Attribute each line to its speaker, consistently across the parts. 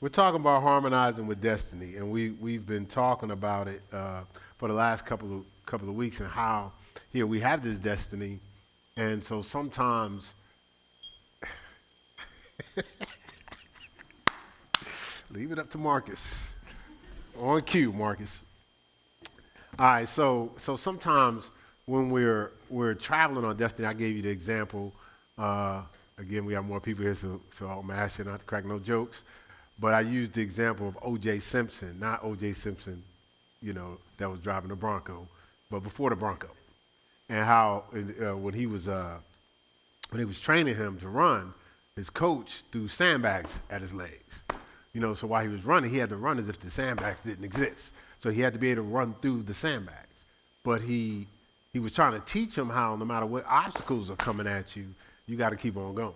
Speaker 1: we're talking about harmonizing with destiny, and we we've been talking about it uh, for the last couple of couple of weeks, and how here we have this destiny, and so sometimes. Leave it up to Marcus. On cue, Marcus. All right, so so sometimes when we're we're traveling on destiny, I gave you the example. Uh, again, we have more people here, so so I'm asking not to crack no jokes. But I used the example of O.J. Simpson, not O.J. Simpson, you know, that was driving the Bronco, but before the Bronco, and how uh, when he was uh, when he was training him to run, his coach threw sandbags at his legs. You know, so while he was running, he had to run as if the sandbags didn't exist. So he had to be able to run through the sandbags. But he he was trying to teach him how no matter what obstacles are coming at you, you got to keep on going.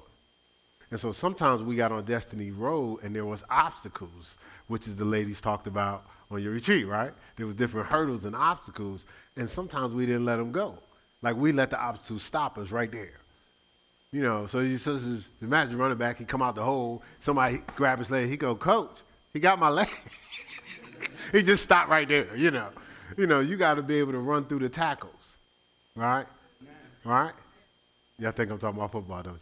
Speaker 1: And so sometimes we got on Destiny Road and there was obstacles, which is the ladies talked about on your retreat, right? There was different hurdles and obstacles, and sometimes we didn't let them go. Like we let the obstacles stop us right there. You know, so says, imagine running back, he come out the hole, somebody grab his leg, he go, coach, he got my leg. he just stopped right there, you know. You know, you got to be able to run through the tackles, right? Right? Y'all think I'm talking about football, don't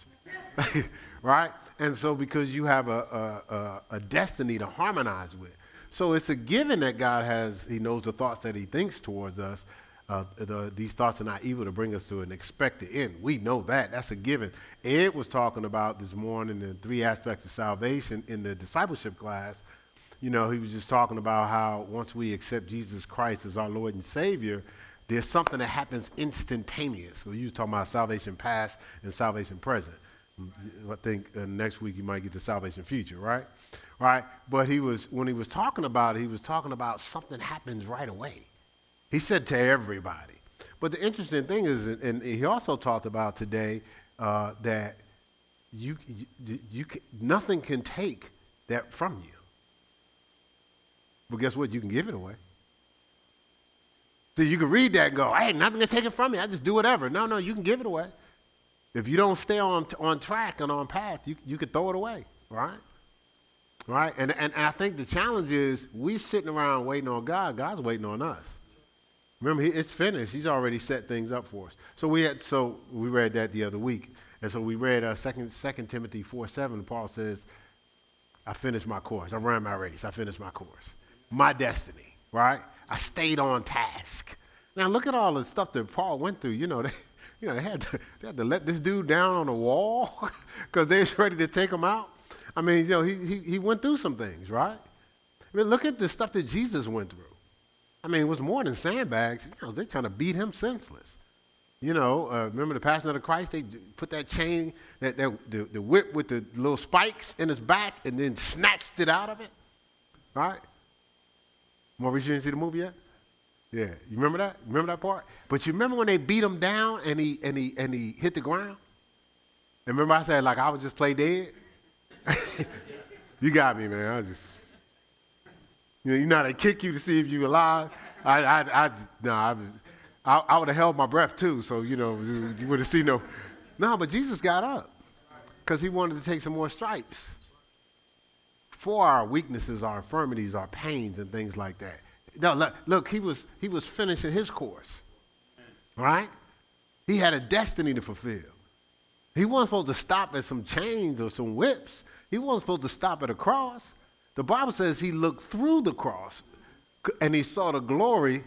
Speaker 1: you? right? And so because you have a, a, a, a destiny to harmonize with. So it's a given that God has, he knows the thoughts that he thinks towards us. Uh, the, these thoughts are not evil to bring us to an expected end. We know that. That's a given. Ed was talking about this morning the three aspects of salvation in the discipleship class. You know, he was just talking about how once we accept Jesus Christ as our Lord and Savior, there's something that happens instantaneous. So you was talking about salvation past and salvation present. I think uh, next week you might get the salvation future, right? Right? But he was when he was talking about it, he was talking about something happens right away. He said to everybody. But the interesting thing is, and he also talked about today uh, that you, you, you nothing can take that from you. But guess what? You can give it away. So you can read that and go, hey, nothing can take it from me. I just do whatever. No, no, you can give it away. If you don't stay on, on track and on path, you, you could throw it away, right? Right? And, and, and I think the challenge is we sitting around waiting on God. God's waiting on us. Remember, he, it's finished. He's already set things up for us. So we had, so we read that the other week. And so we read uh, 2, 2 Timothy 4 7. Paul says, I finished my course. I ran my race. I finished my course. My destiny, right? I stayed on task. Now look at all the stuff that Paul went through. You know, they, you know, they had to, they had to let this dude down on the wall because they was ready to take him out. I mean, you know, he, he, he went through some things, right? I mean, look at the stuff that Jesus went through. I mean, it was more than sandbags. You know, they're trying to beat him senseless. You know, uh, remember the Passion of the Christ? They put that chain, that, that the, the whip with the little spikes in his back, and then snatched it out of it. Right? Maurice, you didn't see the movie yet? Yeah, you remember that? Remember that part? But you remember when they beat him down and he and he and he hit the ground? And remember I said like I would just play dead? you got me, man. I just you know, you know they kick you to see if you alive. I I I no, I was I, I would have held my breath too, so you know you would have seen no. No, but Jesus got up because he wanted to take some more stripes for our weaknesses, our infirmities, our pains, and things like that. No, look, he was he was finishing his course. Right? He had a destiny to fulfill. He wasn't supposed to stop at some chains or some whips. He wasn't supposed to stop at a cross. The Bible says he looked through the cross and he saw the glory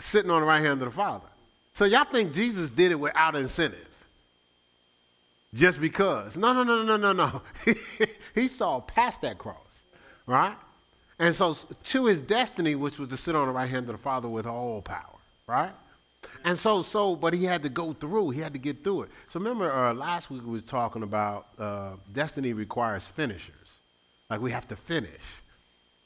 Speaker 1: sitting on the right hand of the Father. So y'all think Jesus did it without incentive? Just because. No, no, no, no, no, no. he saw past that cross, right? And so to his destiny, which was to sit on the right hand of the Father with all power, right? And so, so, but he had to go through. He had to get through it. So remember, uh, last week we was talking about uh, destiny requires finishers. Like we have to finish.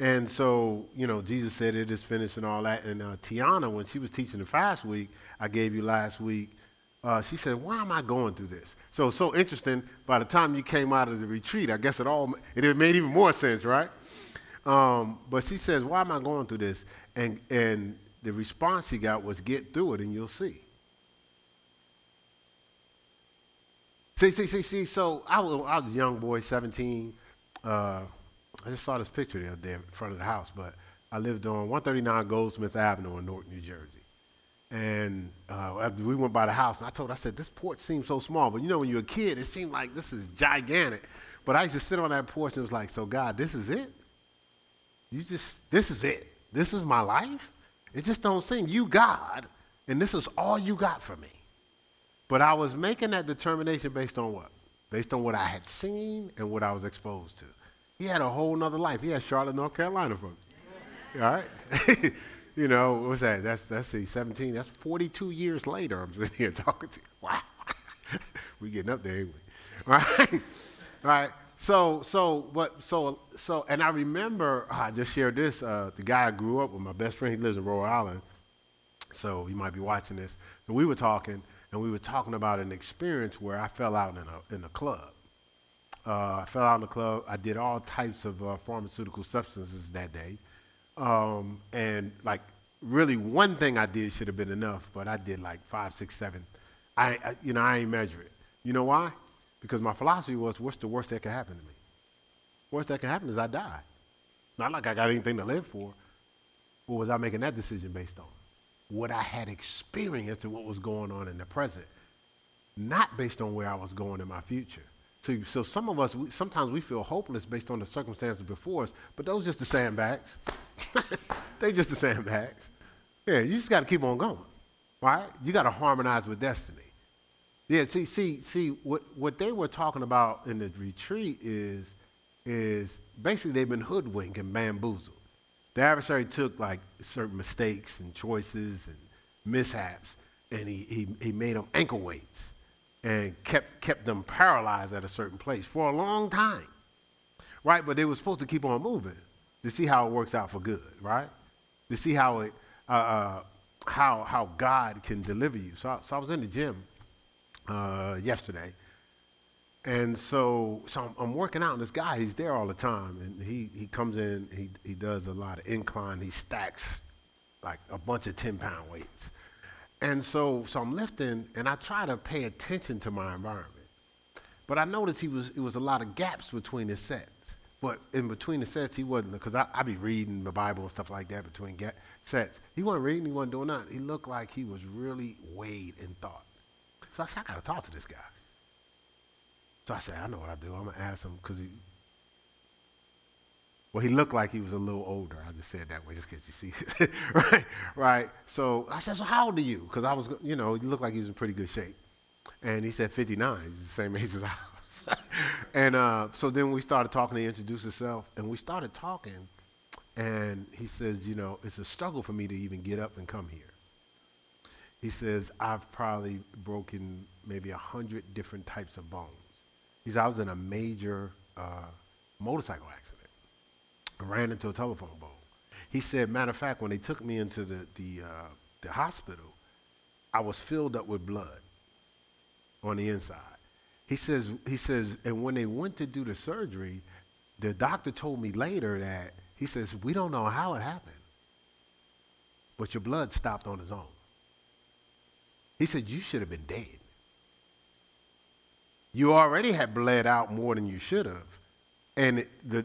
Speaker 1: And so, you know, Jesus said it is finished and all that. And uh, Tiana, when she was teaching the fast week, I gave you last week, uh, she said, "Why am I going through this?" So, so interesting. By the time you came out of the retreat, I guess it all it made even more sense, right? Um, but she says, Why am I going through this? And, and the response she got was, Get through it and you'll see. See, see, see, see. So I was, I was a young boy, 17. Uh, I just saw this picture the other day in front of the house, but I lived on 139 Goldsmith Avenue in Newark, New Jersey. And uh, we went by the house, and I told, her, I said, this porch seems so small. But you know, when you're a kid, it seemed like this is gigantic. But I used to sit on that porch and it was like, so God, this is it? You just, this is it. This is my life? It just don't seem, you God, and this is all you got for me. But I was making that determination based on what? Based on what I had seen and what I was exposed to. He had a whole nother life. He had Charlotte, North Carolina for me. All right? you know, what's that? That's, that's see, 17. That's 42 years later I'm sitting here talking to you. Wow. we getting up there, ain't we? All right? right? So, so, what, so, so, and I remember, I just shared this. Uh, the guy I grew up with, my best friend, he lives in Rhode Island. So, you might be watching this. So, we were talking, and we were talking about an experience where I fell out in a, in a club. Uh, I fell out in the club. I did all types of uh, pharmaceutical substances that day. Um, and, like, really, one thing I did should have been enough, but I did like five, six, seven. I, I you know, I ain't measure it. You know why? Because my philosophy was, what's the worst that could happen to me? Worst that can happen is I die. Not like I got anything to live for. What was I making that decision based on? What I had experienced and what was going on in the present, not based on where I was going in my future. So, so some of us, we, sometimes we feel hopeless based on the circumstances before us, but those just the sandbags. they just the sandbags. Yeah, you just got to keep on going, right? You got to harmonize with destiny. Yeah, see, see, see, what, what they were talking about in the retreat is, is basically they've been hoodwinked and bamboozled. The adversary took like certain mistakes and choices and mishaps, and he, he, he made them ankle weights and kept, kept them paralyzed at a certain place for a long time, right? But they were supposed to keep on moving to see how it works out for good, right? To see how it, uh, uh, how, how God can deliver you. So, so I was in the gym uh, yesterday. And so, so I'm, I'm, working out, and this guy, he's there all the time. And he, he comes in, he, he does a lot of incline, he stacks like a bunch of 10 pound weights. And so, so I'm lifting, and I try to pay attention to my environment. But I noticed he was, it was a lot of gaps between his sets. But in between the sets, he wasn't, because I, I be reading the Bible and stuff like that between sets. He wasn't reading, he wasn't doing nothing. He looked like he was really weighed in thought. So I said, I got to talk to this guy. So I said, I know what I do. I'm going to ask him because he, well, he looked like he was a little older. I just said that way just in case you see right? Right. So I said, so how old are you? Because I was, you know, he looked like he was in pretty good shape. And he said 59. He's the same age as I was. and uh, so then we started talking. He introduced himself. And we started talking. And he says, you know, it's a struggle for me to even get up and come here. He says, I've probably broken maybe a hundred different types of bones. He said, I was in a major uh, motorcycle accident. I ran into a telephone pole. He said, matter of fact, when they took me into the, the, uh, the hospital, I was filled up with blood on the inside. He says, he says, and when they went to do the surgery, the doctor told me later that he says, we don't know how it happened, but your blood stopped on its own. He said, You should have been dead. You already had bled out more than you should have. And the,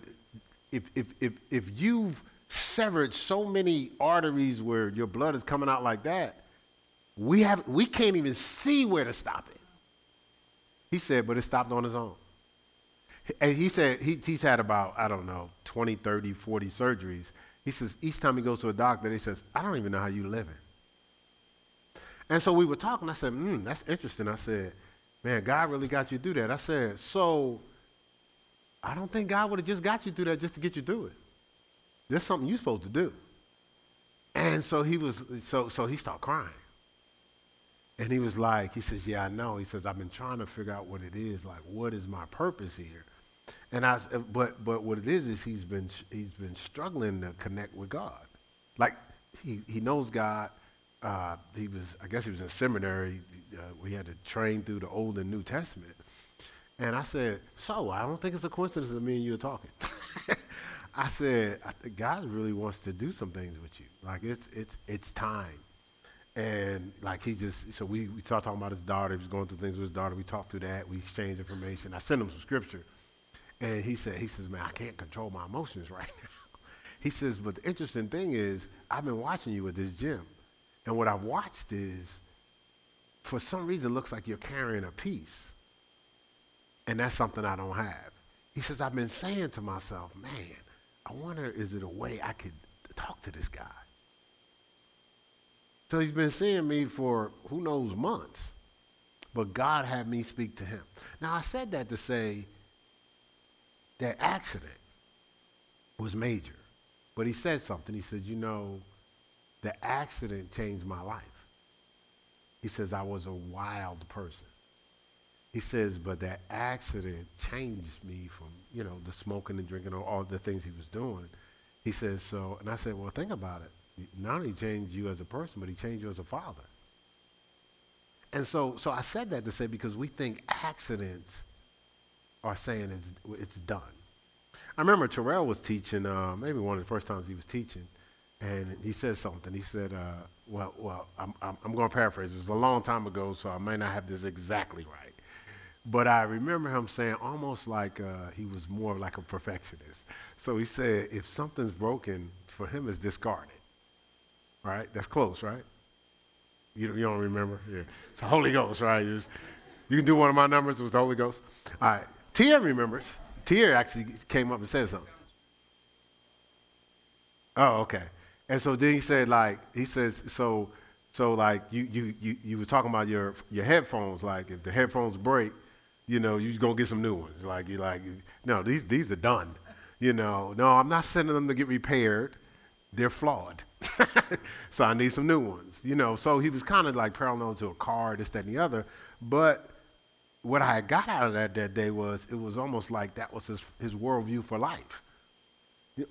Speaker 1: if, if, if, if you've severed so many arteries where your blood is coming out like that, we, have, we can't even see where to stop it. He said, but it stopped on its own. And he said he, he's had about, I don't know, 20, 30, 40 surgeries. He says, each time he goes to a doctor, he says, I don't even know how you living. And so we were talking. I said, hmm, that's interesting. I said, man, God really got you through that. I said, so I don't think God would have just got you through that just to get you through it. There's something you're supposed to do. And so he was, so, so he started crying. And he was like, he says, yeah, I know. He says, I've been trying to figure out what it is. Like, what is my purpose here? And I, but, but what it is, is he's been, he's been struggling to connect with God. Like, he, he knows God uh, he was, I guess he was in seminary. Uh, we had to train through the Old and New Testament. And I said, so I don't think it's a coincidence that me and you are talking. I said, I God really wants to do some things with you. Like it's it's it's time. And like he just so we, we started talking about his daughter. He was going through things with his daughter. We talked through that. We exchanged information. I sent him some scripture. And he said, he says, man, I can't control my emotions right now. He says, but the interesting thing is, I've been watching you at this gym. And what I've watched is, for some reason, it looks like you're carrying a peace. And that's something I don't have. He says, I've been saying to myself, man, I wonder, is it a way I could talk to this guy? So he's been seeing me for who knows months. But God had me speak to him. Now, I said that to say that accident was major. But he said something. He said, You know, the accident changed my life. He says, I was a wild person. He says, but that accident changed me from, you know, the smoking and drinking, or all the things he was doing. He says, so, and I said, well, think about it. Not only changed you as a person, but he changed you as a father. And so, so I said that to say because we think accidents are saying it's, it's done. I remember Terrell was teaching, uh, maybe one of the first times he was teaching, and he said something. He said, uh, well, well, I'm, I'm, I'm going to paraphrase. It was a long time ago, so I may not have this exactly right. But I remember him saying almost like uh, he was more like a perfectionist. So he said, if something's broken, for him, it's discarded. Right? That's close, right? You, you don't remember? Yeah. It's the Holy Ghost, right? It's, you can do one of my numbers with the Holy Ghost. All right. Tia remembers. Tia actually came up and said something. Oh, okay. And so then he said, like, he says, so, so like, you, you, you, you were talking about your, your headphones. Like, if the headphones break, you know, you're to get some new ones. Like, you like, no, these, these are done. You know, no, I'm not sending them to get repaired. They're flawed. so I need some new ones. You know, so he was kind of like parallel to a car, this, that, and the other. But what I got out of that that day was it was almost like that was his, his worldview for life.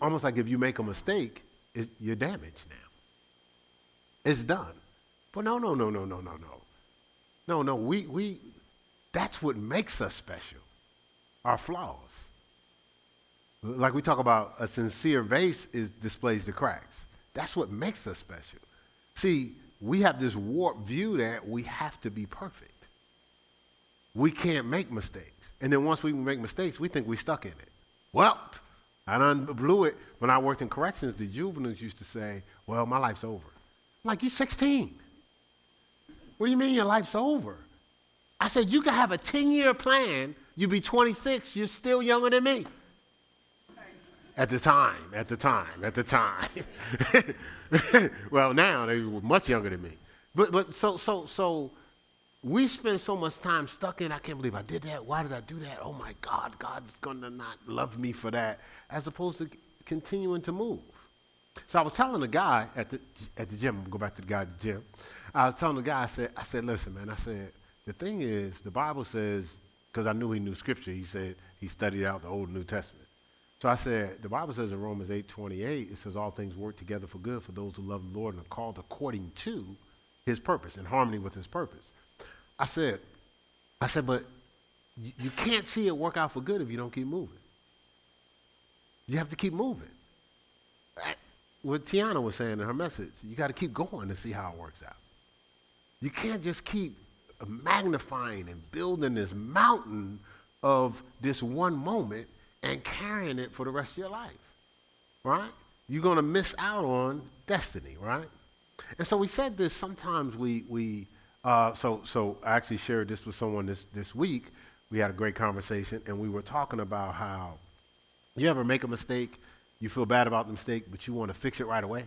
Speaker 1: Almost like if you make a mistake, it, you're damaged now. It's done. But no, no, no, no, no, no, no. No, no, we, we, that's what makes us special, our flaws. Like we talk about a sincere vase is displays the cracks. That's what makes us special. See, we have this warped view that we have to be perfect. We can't make mistakes. And then once we make mistakes, we think we're stuck in it. Well, I blew it. When I worked in corrections, the juveniles used to say, well, my life's over. I'm like, you're 16. What do you mean your life's over? I said, you can have a 10-year plan. You'd be 26. You're still younger than me. At the time, at the time, at the time. well, now they were much younger than me. But, but so, so, so we spend so much time stuck in, I can't believe I did that. Why did I do that? Oh my God, God's going to not love me for that, as opposed to continuing to move. So I was telling the guy at the, at the gym, go back to the guy at the gym. I was telling the guy, I said, I said, listen, man, I said, the thing is, the Bible says, because I knew he knew scripture, he said he studied out the Old and New Testament. So I said, the Bible says in Romans 8 28, it says, all things work together for good for those who love the Lord and are called according to his purpose, in harmony with his purpose. I said, I said, but you, you can't see it work out for good if you don't keep moving. You have to keep moving. What Tiana was saying in her message, you got to keep going to see how it works out. You can't just keep magnifying and building this mountain of this one moment and carrying it for the rest of your life, right? You're going to miss out on destiny, right? And so we said this. Sometimes we we uh, so so I actually shared this with someone this this week. We had a great conversation, and we were talking about how you ever make a mistake, you feel bad about the mistake, but you want to fix it right away.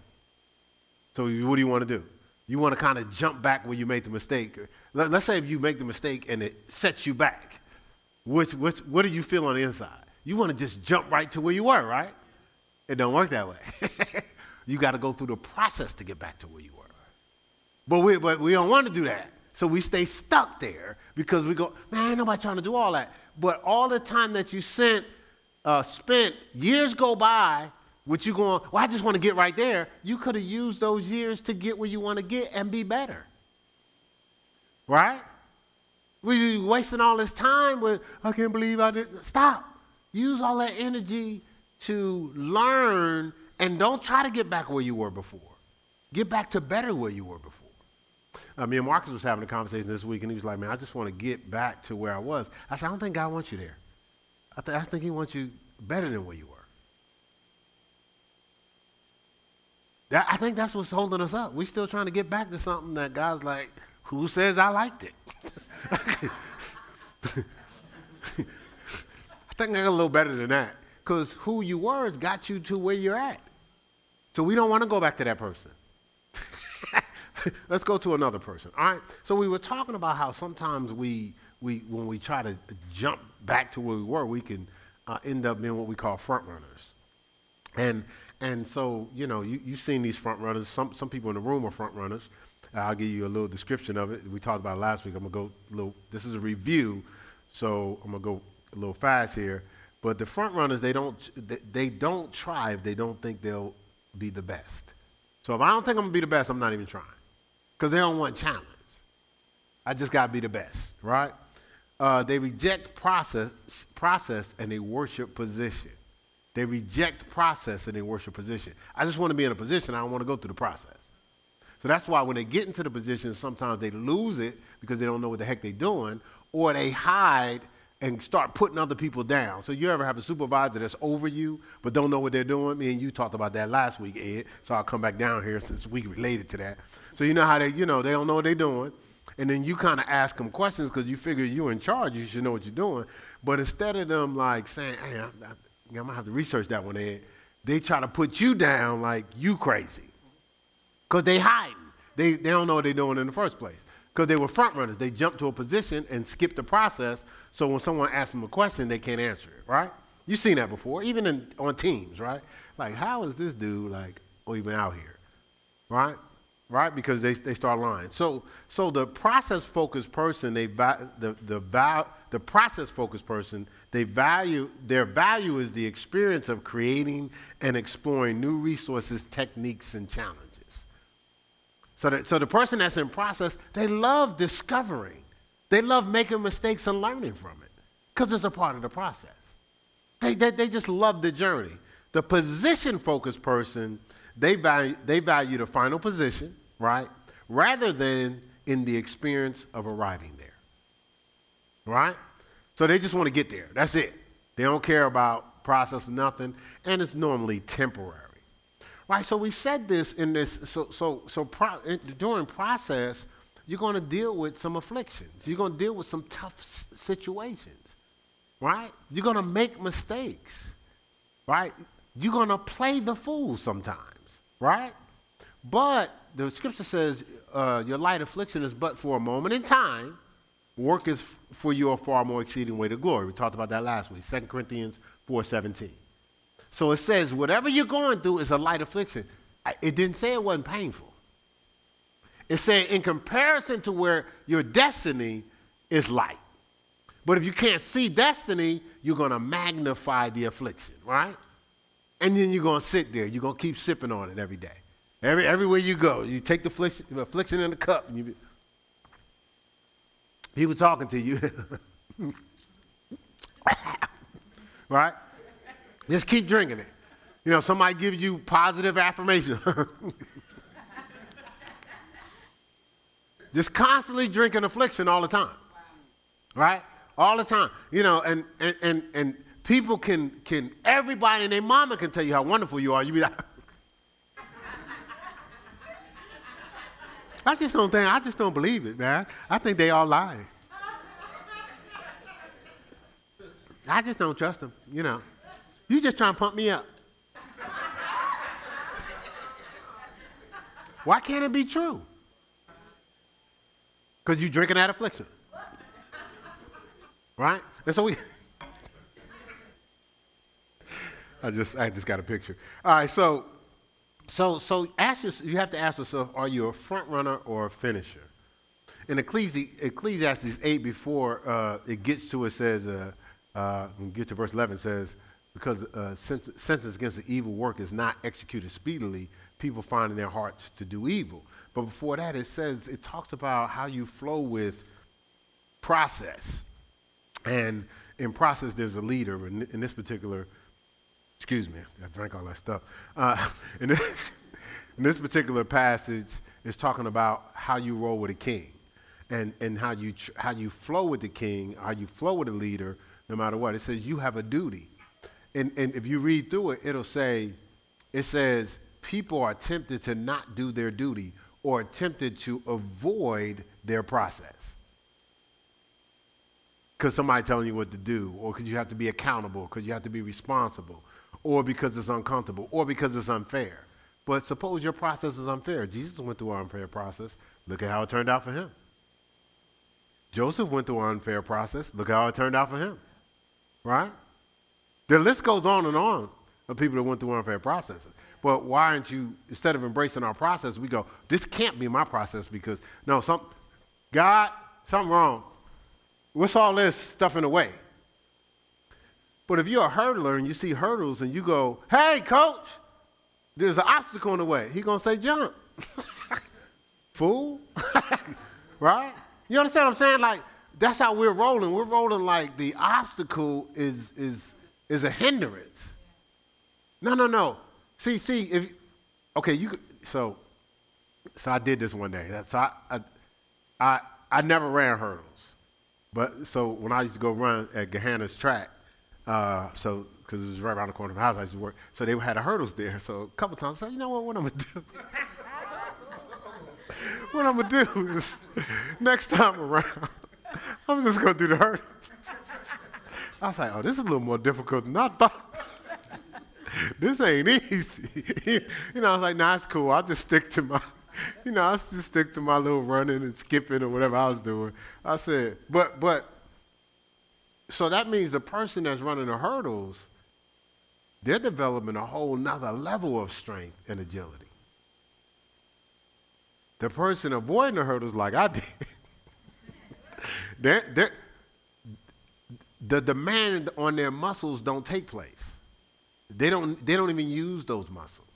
Speaker 1: So what do you want to do? You want to kind of jump back where you made the mistake. Let, us say if you make the mistake and it sets you back, which, which, what do you feel on the inside? You want to just jump right to where you were, right? It don't work that way. you got to go through the process to get back to where you were. But we, but we don't want to do that. So we stay stuck there because we go, man, nobody trying to do all that. But all the time that you sent, uh, spent, years go by, with you going, well, I just want to get right there. You could have used those years to get where you want to get and be better. Right? We wasting all this time with, I can't believe I did. Stop. Use all that energy to learn and don't try to get back where you were before. Get back to better where you were before. Uh, me and Marcus was having a conversation this week, and he was like, man, I just want to get back to where I was. I said, I don't think God wants you there. I, th- I think he wants you better than where you were. That, I think that's what's holding us up. We're still trying to get back to something that God's like, who says I liked it? I think I got a little better than that. Because who you were has got you to where you're at. So we don't want to go back to that person. Let's go to another person. All right. So we were talking about how sometimes we, we when we try to jump back to where we were, we can uh, end up being what we call front runners. And and so you know you you've seen these front runners. Some some people in the room are front runners. I'll give you a little description of it. We talked about it last week. I'm gonna go a little. This is a review, so I'm gonna go a little fast here. But the front runners, they don't they, they don't try if they don't think they'll be the best. So if I don't think I'm gonna be the best, I'm not even trying, because they don't want challenge. I just gotta be the best, right? Uh, they reject process, process and they worship position. They reject process and they worship position. I just want to be in a position. I don't want to go through the process. So that's why when they get into the position, sometimes they lose it because they don't know what the heck they're doing, or they hide and start putting other people down. So you ever have a supervisor that's over you but don't know what they're doing? Me and you talked about that last week, Ed. So I'll come back down here since we related to that. So you know how they, you know, they don't know what they're doing. And then you kind of ask them questions because you figure you're in charge, you should know what you're doing. But instead of them like saying, hey, I, I, I'm gonna have to research that one, Ed, they try to put you down like you crazy because they hiding. They, they don't know what they're doing in the first place because they were front runners. They jumped to a position and skipped the process. So when someone asks them a question, they can't answer it, right? You've seen that before, even in, on teams, right? Like, how is this dude like even out here, right? Right? Because they, they start lying. So so the process focused person, they the the val, the process focused person, they value their value is the experience of creating and exploring new resources, techniques, and challenges. So, so the person that's in process, they love discovering. They love making mistakes and learning from it because it's a part of the process. They, they, they just love the journey. The position focused person, they value, they value the final position, right? Rather than in the experience of arriving there. Right? So they just want to get there. That's it. They don't care about process nothing, and it's normally temporary. Right? So we said this in this, so, so, so pro, in, during process, you're going to deal with some afflictions. You're going to deal with some tough s- situations. Right? You're going to make mistakes. Right? You're going to play the fool sometimes. Right? But the scripture says uh, your light affliction is but for a moment in time. Work is f- for you a far more exceeding way to glory. We talked about that last week, 2 Corinthians 4.17. So it says, whatever you're going through is a light affliction. It didn't say it wasn't painful. It said, in comparison to where your destiny is light. But if you can't see destiny, you're going to magnify the affliction, right? And then you're going to sit there. You're going to keep sipping on it every day. Every, everywhere you go, you take the affliction, affliction in the cup. And you, people talking to you. right? Just keep drinking it. You know, somebody gives you positive affirmation. Just constantly drinking affliction all the time. Right? All the time. You know, and and and, and people can can everybody and their mama can tell you how wonderful you are. You be like I just don't think I just don't believe it, man. I think they all lying. I just don't trust them, you know. You just trying to pump me up. Why can't it be true? Because you're drinking that affliction. Right? And so we I just I just got a picture. All right, so so so ask yourself, you have to ask yourself, are you a front runner or a finisher? In Ecclesi- Ecclesiastes 8 before uh, it gets to it says uh, uh, get to verse 11 says because uh, sentence against the evil work is not executed speedily, people find in their hearts to do evil. But before that, it says, it talks about how you flow with process. And in process, there's a leader. In, in this particular, excuse me, I drank all that stuff. Uh, in, this, in this particular passage, it's talking about how you roll with a king and, and how, you, how you flow with the king, how you flow with a leader, no matter what. It says you have a duty. And, and if you read through it, it'll say, it says, people are tempted to not do their duty or tempted to avoid their process. Because somebody telling you what to do, or because you have to be accountable, because you have to be responsible, or because it's uncomfortable, or because it's unfair. But suppose your process is unfair. Jesus went through an unfair process. Look at how it turned out for him. Joseph went through an unfair process. Look how it turned out for him. Right? The list goes on and on of people that went through unfair processes. But why aren't you, instead of embracing our process, we go, this can't be my process because, no, some, God, something wrong. What's all this stuff in the way? But if you're a hurdler and you see hurdles and you go, hey, coach, there's an obstacle in the way, he's going to say, jump. Fool. right? You understand what I'm saying? Like, that's how we're rolling. We're rolling like the obstacle is, is, is a hindrance. No, no, no. See, see, if, okay, you, so, so I did this one day. So I, I, I, I never ran hurdles. But so when I used to go run at Gahanna's track, uh, so because it was right around the corner from the house I used to work, so they had the hurdles there. So a couple times I said, you know what, what I'm gonna do? what I'm gonna do is next time around, I'm just gonna do the hurdles. I was like, oh, this is a little more difficult than I thought. this ain't easy. you know, I was like, nah, it's cool. I'll just stick to my, you know, I'll just stick to my little running and skipping or whatever I was doing. I said, but, but, so that means the person that's running the hurdles, they're developing a whole nother level of strength and agility. The person avoiding the hurdles, like I did, they're, they're, the demand on their muscles don't take place. They don't, they don't even use those muscles.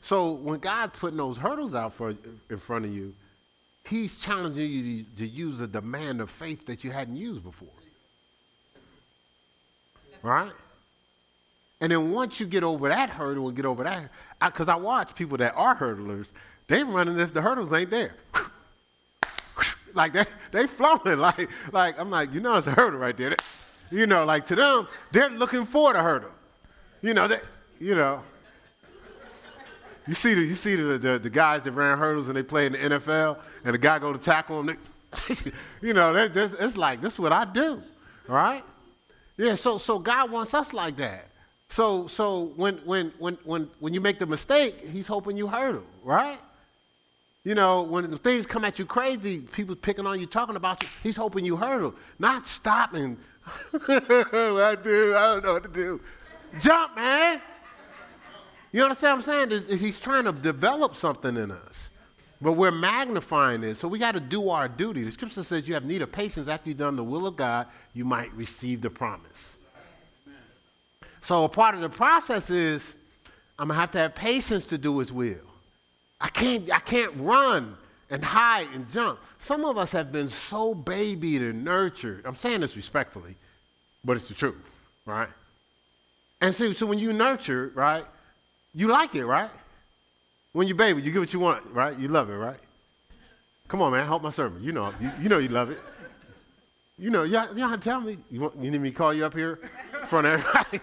Speaker 1: So when God's putting those hurdles out for, in front of you, He's challenging you to, to use a demand of faith that you hadn't used before. Right? And then once you get over that hurdle and get over that, because I, I, watch people that are hurdlers, they running if the hurdles ain't there. like they they flowing. Like like I'm like, you know it's a hurdle right there. You know, like to them, they're looking for the hurdle. You know, that you know. You see the you see the, the, the guys that ran hurdles and they play in the NFL, and the guy go to tackle them. They, you know, it's like this is what I do, right? Yeah. So so God wants us like that. So so when when when when when you make the mistake, He's hoping you hurdle, right? You know, when things come at you crazy, people picking on you, talking about you, he's hoping you hurdle, not stopping. I do, I don't know what to do. Jump, man. You understand what I'm saying? Is He's trying to develop something in us. But we're magnifying it. So we got to do our duty. The scripture says you have need of patience after you've done the will of God, you might receive the promise. So a part of the process is I'm going to have to have patience to do his will. I can't, I can't run and hide and jump. Some of us have been so babied and nurtured. I'm saying this respectfully, but it's the truth, right? And so, so when you nurture, right, you like it, right? When you baby, you get what you want, right? You love it, right? Come on, man, help my sermon. You know, you, you know you love it. You know, how to tell me. You, want, you need me to call you up here in front of everybody?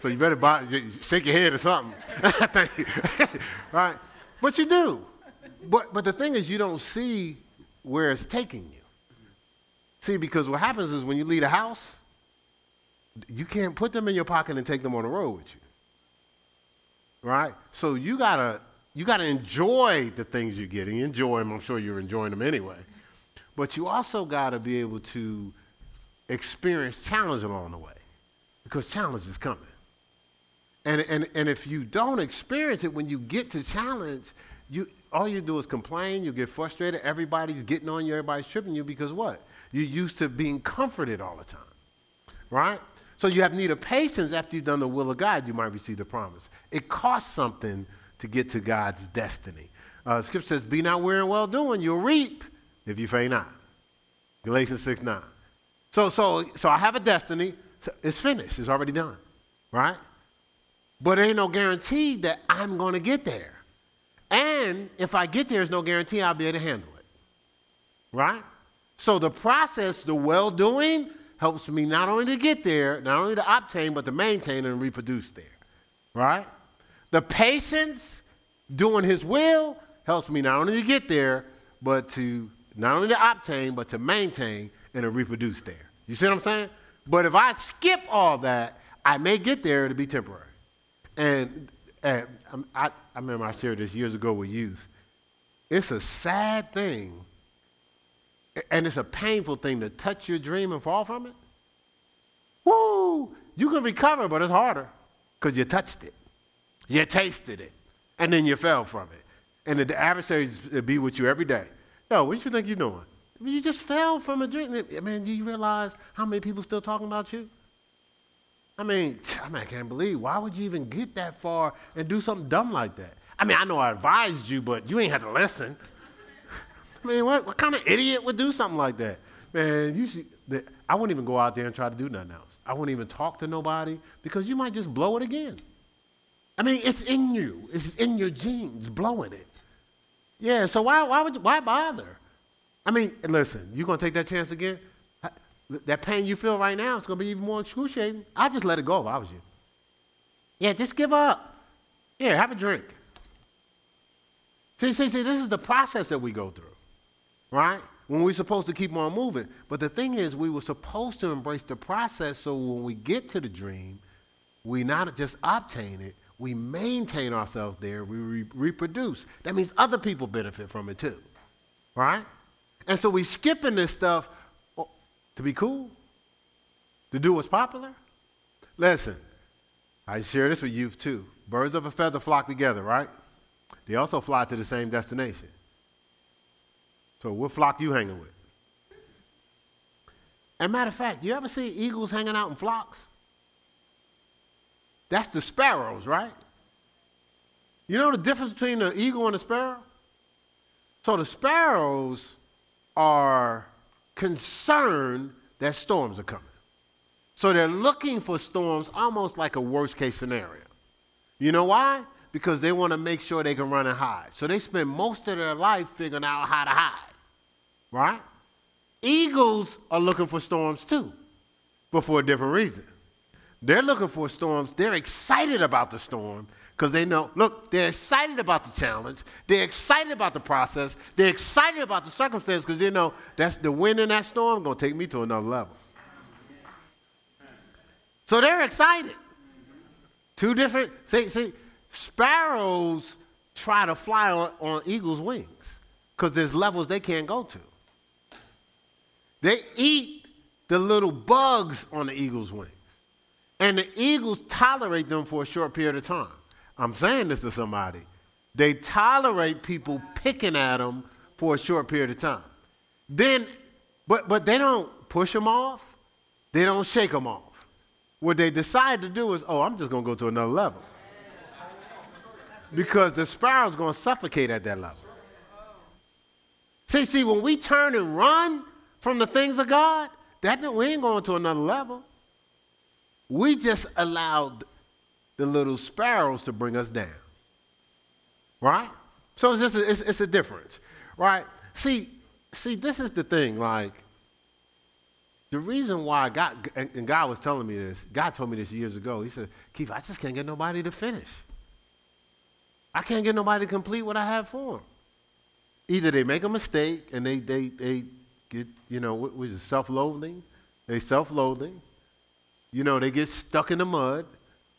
Speaker 1: so you better buy, shake your head or something. right? But you do. But, but the thing is, you don't see where it's taking you. See, because what happens is when you leave a house, you can't put them in your pocket and take them on the road with you. Right? So you gotta you gotta enjoy the things you're getting. Enjoy them. I'm sure you're enjoying them anyway. But you also gotta be able to experience challenge along the way. Because challenge is coming. And, and, and if you don't experience it when you get to challenge, you, all you do is complain, you get frustrated, everybody's getting on you, everybody's tripping you because what? You're used to being comforted all the time. Right? So you have need of patience after you've done the will of God, you might receive the promise. It costs something to get to God's destiny. Uh, scripture says, Be not weary in well doing, you'll reap if you faint not. Galatians 6 9. So, so, so I have a destiny. It's finished. It's already done. Right? But there ain't no guarantee that I'm going to get there. And if I get there, there's no guarantee I'll be able to handle it. Right? So the process, the well doing, helps me not only to get there, not only to obtain, but to maintain and reproduce there. Right? The patience doing his will helps me not only to get there, but to not only to obtain, but to maintain and to reproduce there. You see what I'm saying? But if I skip all that, I may get there to be temporary. And, and I, I remember I shared this years ago with youth. It's a sad thing, and it's a painful thing to touch your dream and fall from it. Woo! You can recover, but it's harder because you touched it, you tasted it, and then you fell from it. And the adversaries be with you every day. Yo, what you think you're doing? You just fell from a dream. I mean, do you realize how many people still talking about you? I mean, I mean, I can't believe. Why would you even get that far and do something dumb like that? I mean, I know I advised you, but you ain't had to listen. I mean, what, what kind of idiot would do something like that? Man, you should, I wouldn't even go out there and try to do nothing else. I wouldn't even talk to nobody because you might just blow it again. I mean, it's in you. It's in your genes, blowing it. Yeah, so why, why, would why bother? I mean, listen, you going to take that chance again? That pain you feel right now is going to be even more excruciating. I just let it go if I was you. Yeah, just give up. Here, have a drink. See, see, see, this is the process that we go through, right? When we're supposed to keep on moving. But the thing is, we were supposed to embrace the process so when we get to the dream, we not just obtain it, we maintain ourselves there, we re- reproduce. That means other people benefit from it too, right? And so we skipping this stuff oh, to be cool, to do what's popular. Listen, I share this with youth too. Birds of a feather flock together, right? They also fly to the same destination. So what flock you hanging with? And matter of fact, you ever see eagles hanging out in flocks? That's the sparrows, right? You know the difference between the eagle and the sparrow? So the sparrows are concerned that storms are coming. So they're looking for storms almost like a worst case scenario. You know why? Because they want to make sure they can run and hide. So they spend most of their life figuring out how to hide. Right? Eagles are looking for storms too, but for a different reason. They're looking for storms. They're excited about the storm because they know, look, they're excited about the challenge. They're excited about the process. They're excited about the circumstance because they know that's the wind in that storm going to take me to another level. So they're excited. Two different, see, see, sparrows try to fly on, on eagles' wings because there's levels they can't go to. They eat the little bugs on the eagle's wings. And the eagles tolerate them for a short period of time. I'm saying this to somebody. They tolerate people picking at them for a short period of time. Then, but, but they don't push them off, they don't shake them off. What they decide to do is, oh, I'm just going to go to another level. Because the sparrow's going to suffocate at that level. See, see, when we turn and run from the things of God, that we ain't going to another level. We just allowed the little sparrows to bring us down. Right? So it's just a, it's, it's a difference. Right? See, see, this is the thing. Like, the reason why God, and God was telling me this, God told me this years ago. He said, Keith, I just can't get nobody to finish. I can't get nobody to complete what I have for them. Either they make a mistake and they, they, they get, you know, what was it, self loathing? They self loathing. You know, they get stuck in the mud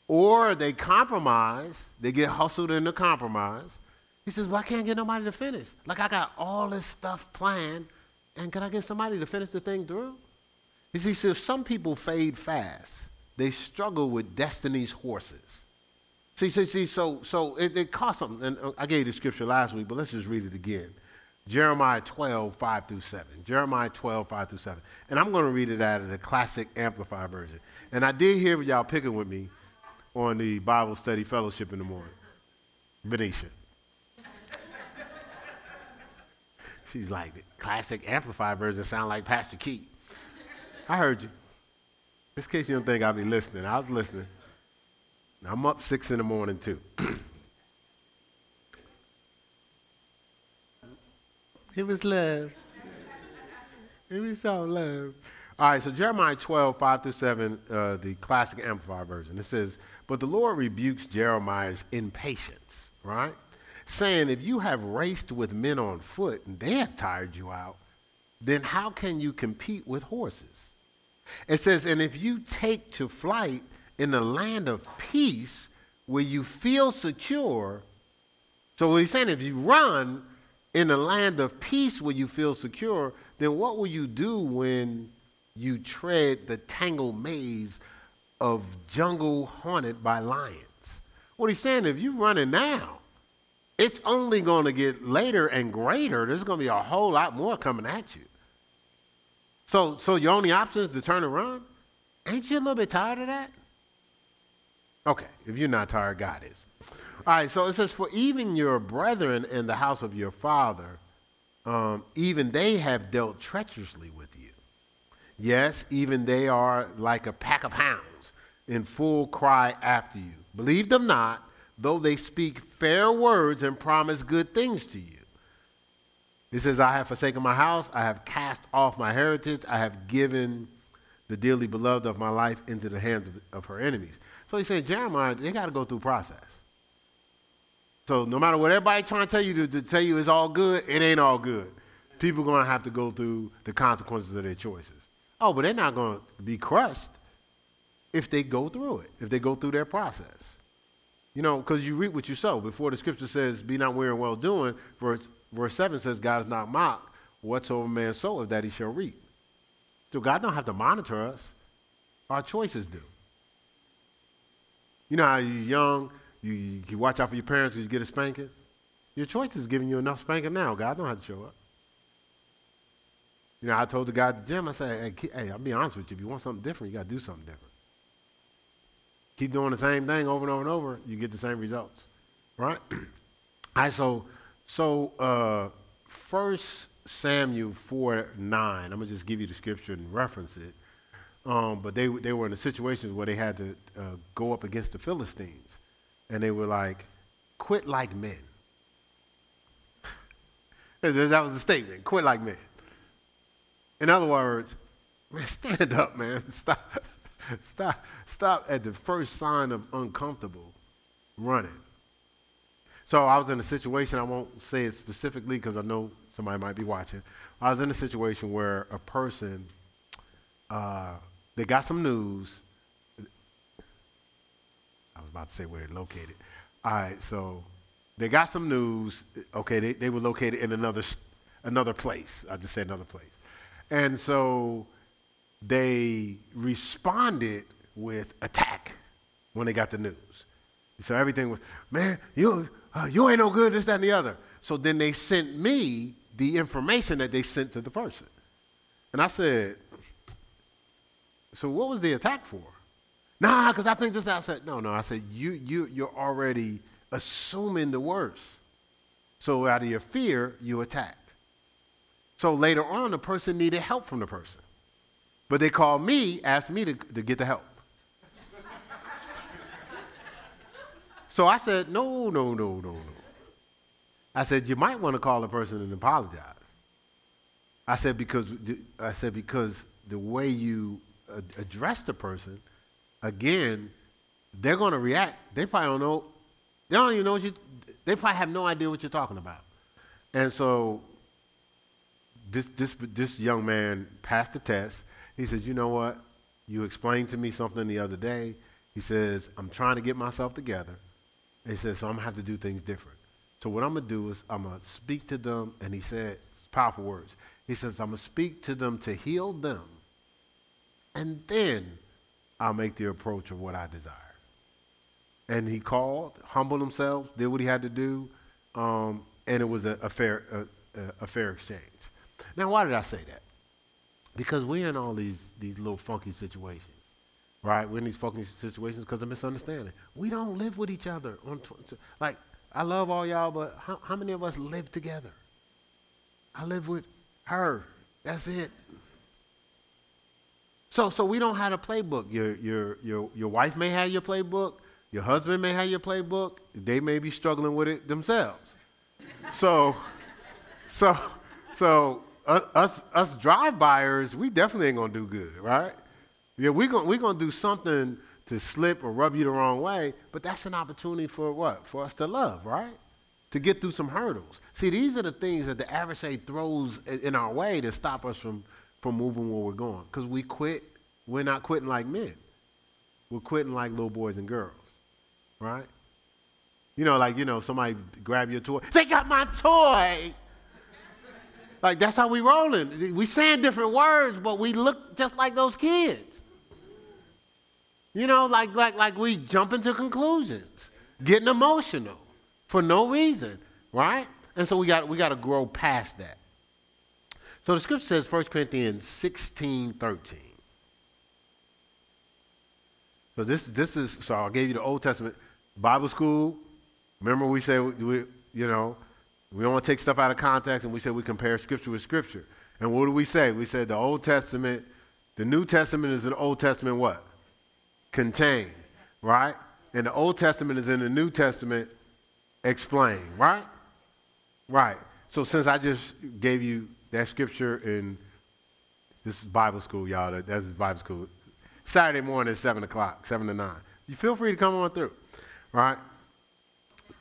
Speaker 1: or they compromise, they get hustled into compromise. He says, Well, I can't get nobody to finish. Like, I got all this stuff planned, and can I get somebody to finish the thing through? He says, Some people fade fast, they struggle with destiny's horses. See, see, see, so, so it, it costs something. And uh, I gave you the scripture last week, but let's just read it again. Jeremiah 12, 5 through 7. Jeremiah 12, 5 through 7. And I'm going to read it out as a classic amplified version. And I did hear y'all picking with me on the Bible study fellowship in the morning. Venetia. She's like, the classic amplified version sound like Pastor Keith. I heard you. Just in case you don't think I'll be listening, I was listening. I'm up six in the morning too. it was love. It was all love. All right, so Jeremiah 12, 5 through 7, uh, the classic Amplified version. It says, But the Lord rebukes Jeremiah's impatience, right? Saying, If you have raced with men on foot and they have tired you out, then how can you compete with horses? It says, And if you take to flight in the land of peace where you feel secure, so what he's saying, if you run in the land of peace where you feel secure, then what will you do when you tread the tangled maze of jungle haunted by lions. What he's saying, if you're running now, it's only going to get later and greater. There's going to be a whole lot more coming at you. So, so your only option is to turn and run? Ain't you a little bit tired of that? Okay, if you're not tired, God is. All right, so it says, For even your brethren in the house of your father, um, even they have dealt treacherously with. Yes, even they are like a pack of hounds in full cry after you. Believe them not, though they speak fair words and promise good things to you. He says, I have forsaken my house, I have cast off my heritage, I have given the dearly beloved of my life into the hands of, of her enemies. So he said, Jeremiah, they got to go through process. So no matter what everybody trying to tell you to, to tell you it's all good, it ain't all good. People going to have to go through the consequences of their choices. Oh, but they're not going to be crushed if they go through it, if they go through their process. You know, because you reap what you sow. Before the scripture says, be not weary in well doing, verse, verse 7 says, God is not mocked. Whatsoever man soweth, that he shall reap. So God don't have to monitor us. Our choices do. You know how you're young, you, you watch out for your parents because you get a spanking? Your choice is giving you enough spanking now. God don't have to show up. You know, I told the guy at the gym, I said, hey, hey, I'll be honest with you. If you want something different, you got to do something different. Keep doing the same thing over and over and over, you get the same results. Right? Right, so, so uh, 1 Samuel 4 9, I'm to just give you the scripture and reference it. Um, but they, they were in a situation where they had to uh, go up against the Philistines. And they were like, quit like men. that was the statement quit like men. In other words, man, stand up, man. Stop, stop, stop at the first sign of uncomfortable running. So I was in a situation, I won't say it specifically because I know somebody might be watching. I was in a situation where a person, uh, they got some news. I was about to say where they're located. All right, so they got some news. Okay, they, they were located in another, another place. I just said another place. And so they responded with attack when they got the news. So everything was, man, you, uh, you ain't no good, this, that, and the other. So then they sent me the information that they sent to the person. And I said, so what was the attack for? Nah, because I think this. I said, no, no. I said, you, you, you're already assuming the worst. So out of your fear, you attack. So later on, the person needed help from the person. But they called me, asked me to, to get the help. so I said, no, no, no, no, no. I said, you might want to call the person and apologize. I said, because, I said, because the way you address the person, again, they're going to react. They probably don't know. They don't even know what you, they probably have no idea what you're talking about. And so this, this, this young man passed the test. He says, You know what? You explained to me something the other day. He says, I'm trying to get myself together. he says, So I'm going to have to do things different. So what I'm going to do is I'm going to speak to them. And he said, powerful words. He says, I'm going to speak to them to heal them. And then I'll make the approach of what I desire. And he called, humbled himself, did what he had to do, um, and it was a, a fair, a, a fair exchange. Now, why did I say that? Because we're in all these, these little funky situations, right? We're in these funky situations because of misunderstanding. We don't live with each other. On tw- like, I love all y'all, but how, how many of us live together? I live with her. That's it. So, so we don't have a playbook. Your, your, your, your wife may have your playbook. Your husband may have your playbook. They may be struggling with it themselves. so, so, so us, us, us drive-byers, we definitely ain't gonna do good, right? Yeah, we're gonna, we gonna do something to slip or rub you the wrong way, but that's an opportunity for what? For us to love, right? To get through some hurdles. See, these are the things that the adversary throws in our way to stop us from, from moving where we're going. Because we quit, we're not quitting like men. We're quitting like little boys and girls, right? You know, like, you know, somebody grab your toy. They got my toy. Like, that's how we rolling. We saying different words, but we look just like those kids. You know, like, like, like we jump into conclusions, getting emotional for no reason, right? And so we got, we got to grow past that. So the scripture says, 1 Corinthians 16, 13. So this, this is, so I gave you the Old Testament Bible school. Remember we say, we, you know, we don't want to take stuff out of context and we say we compare scripture with scripture. And what do we say? We said the Old Testament, the New Testament is an Old Testament what? Contained, right? And the Old Testament is in the New Testament explained, right? Right. So since I just gave you that scripture in this is Bible school, y'all. That's Bible school. Saturday morning at 7 o'clock, 7 to 9. You feel free to come on through, right?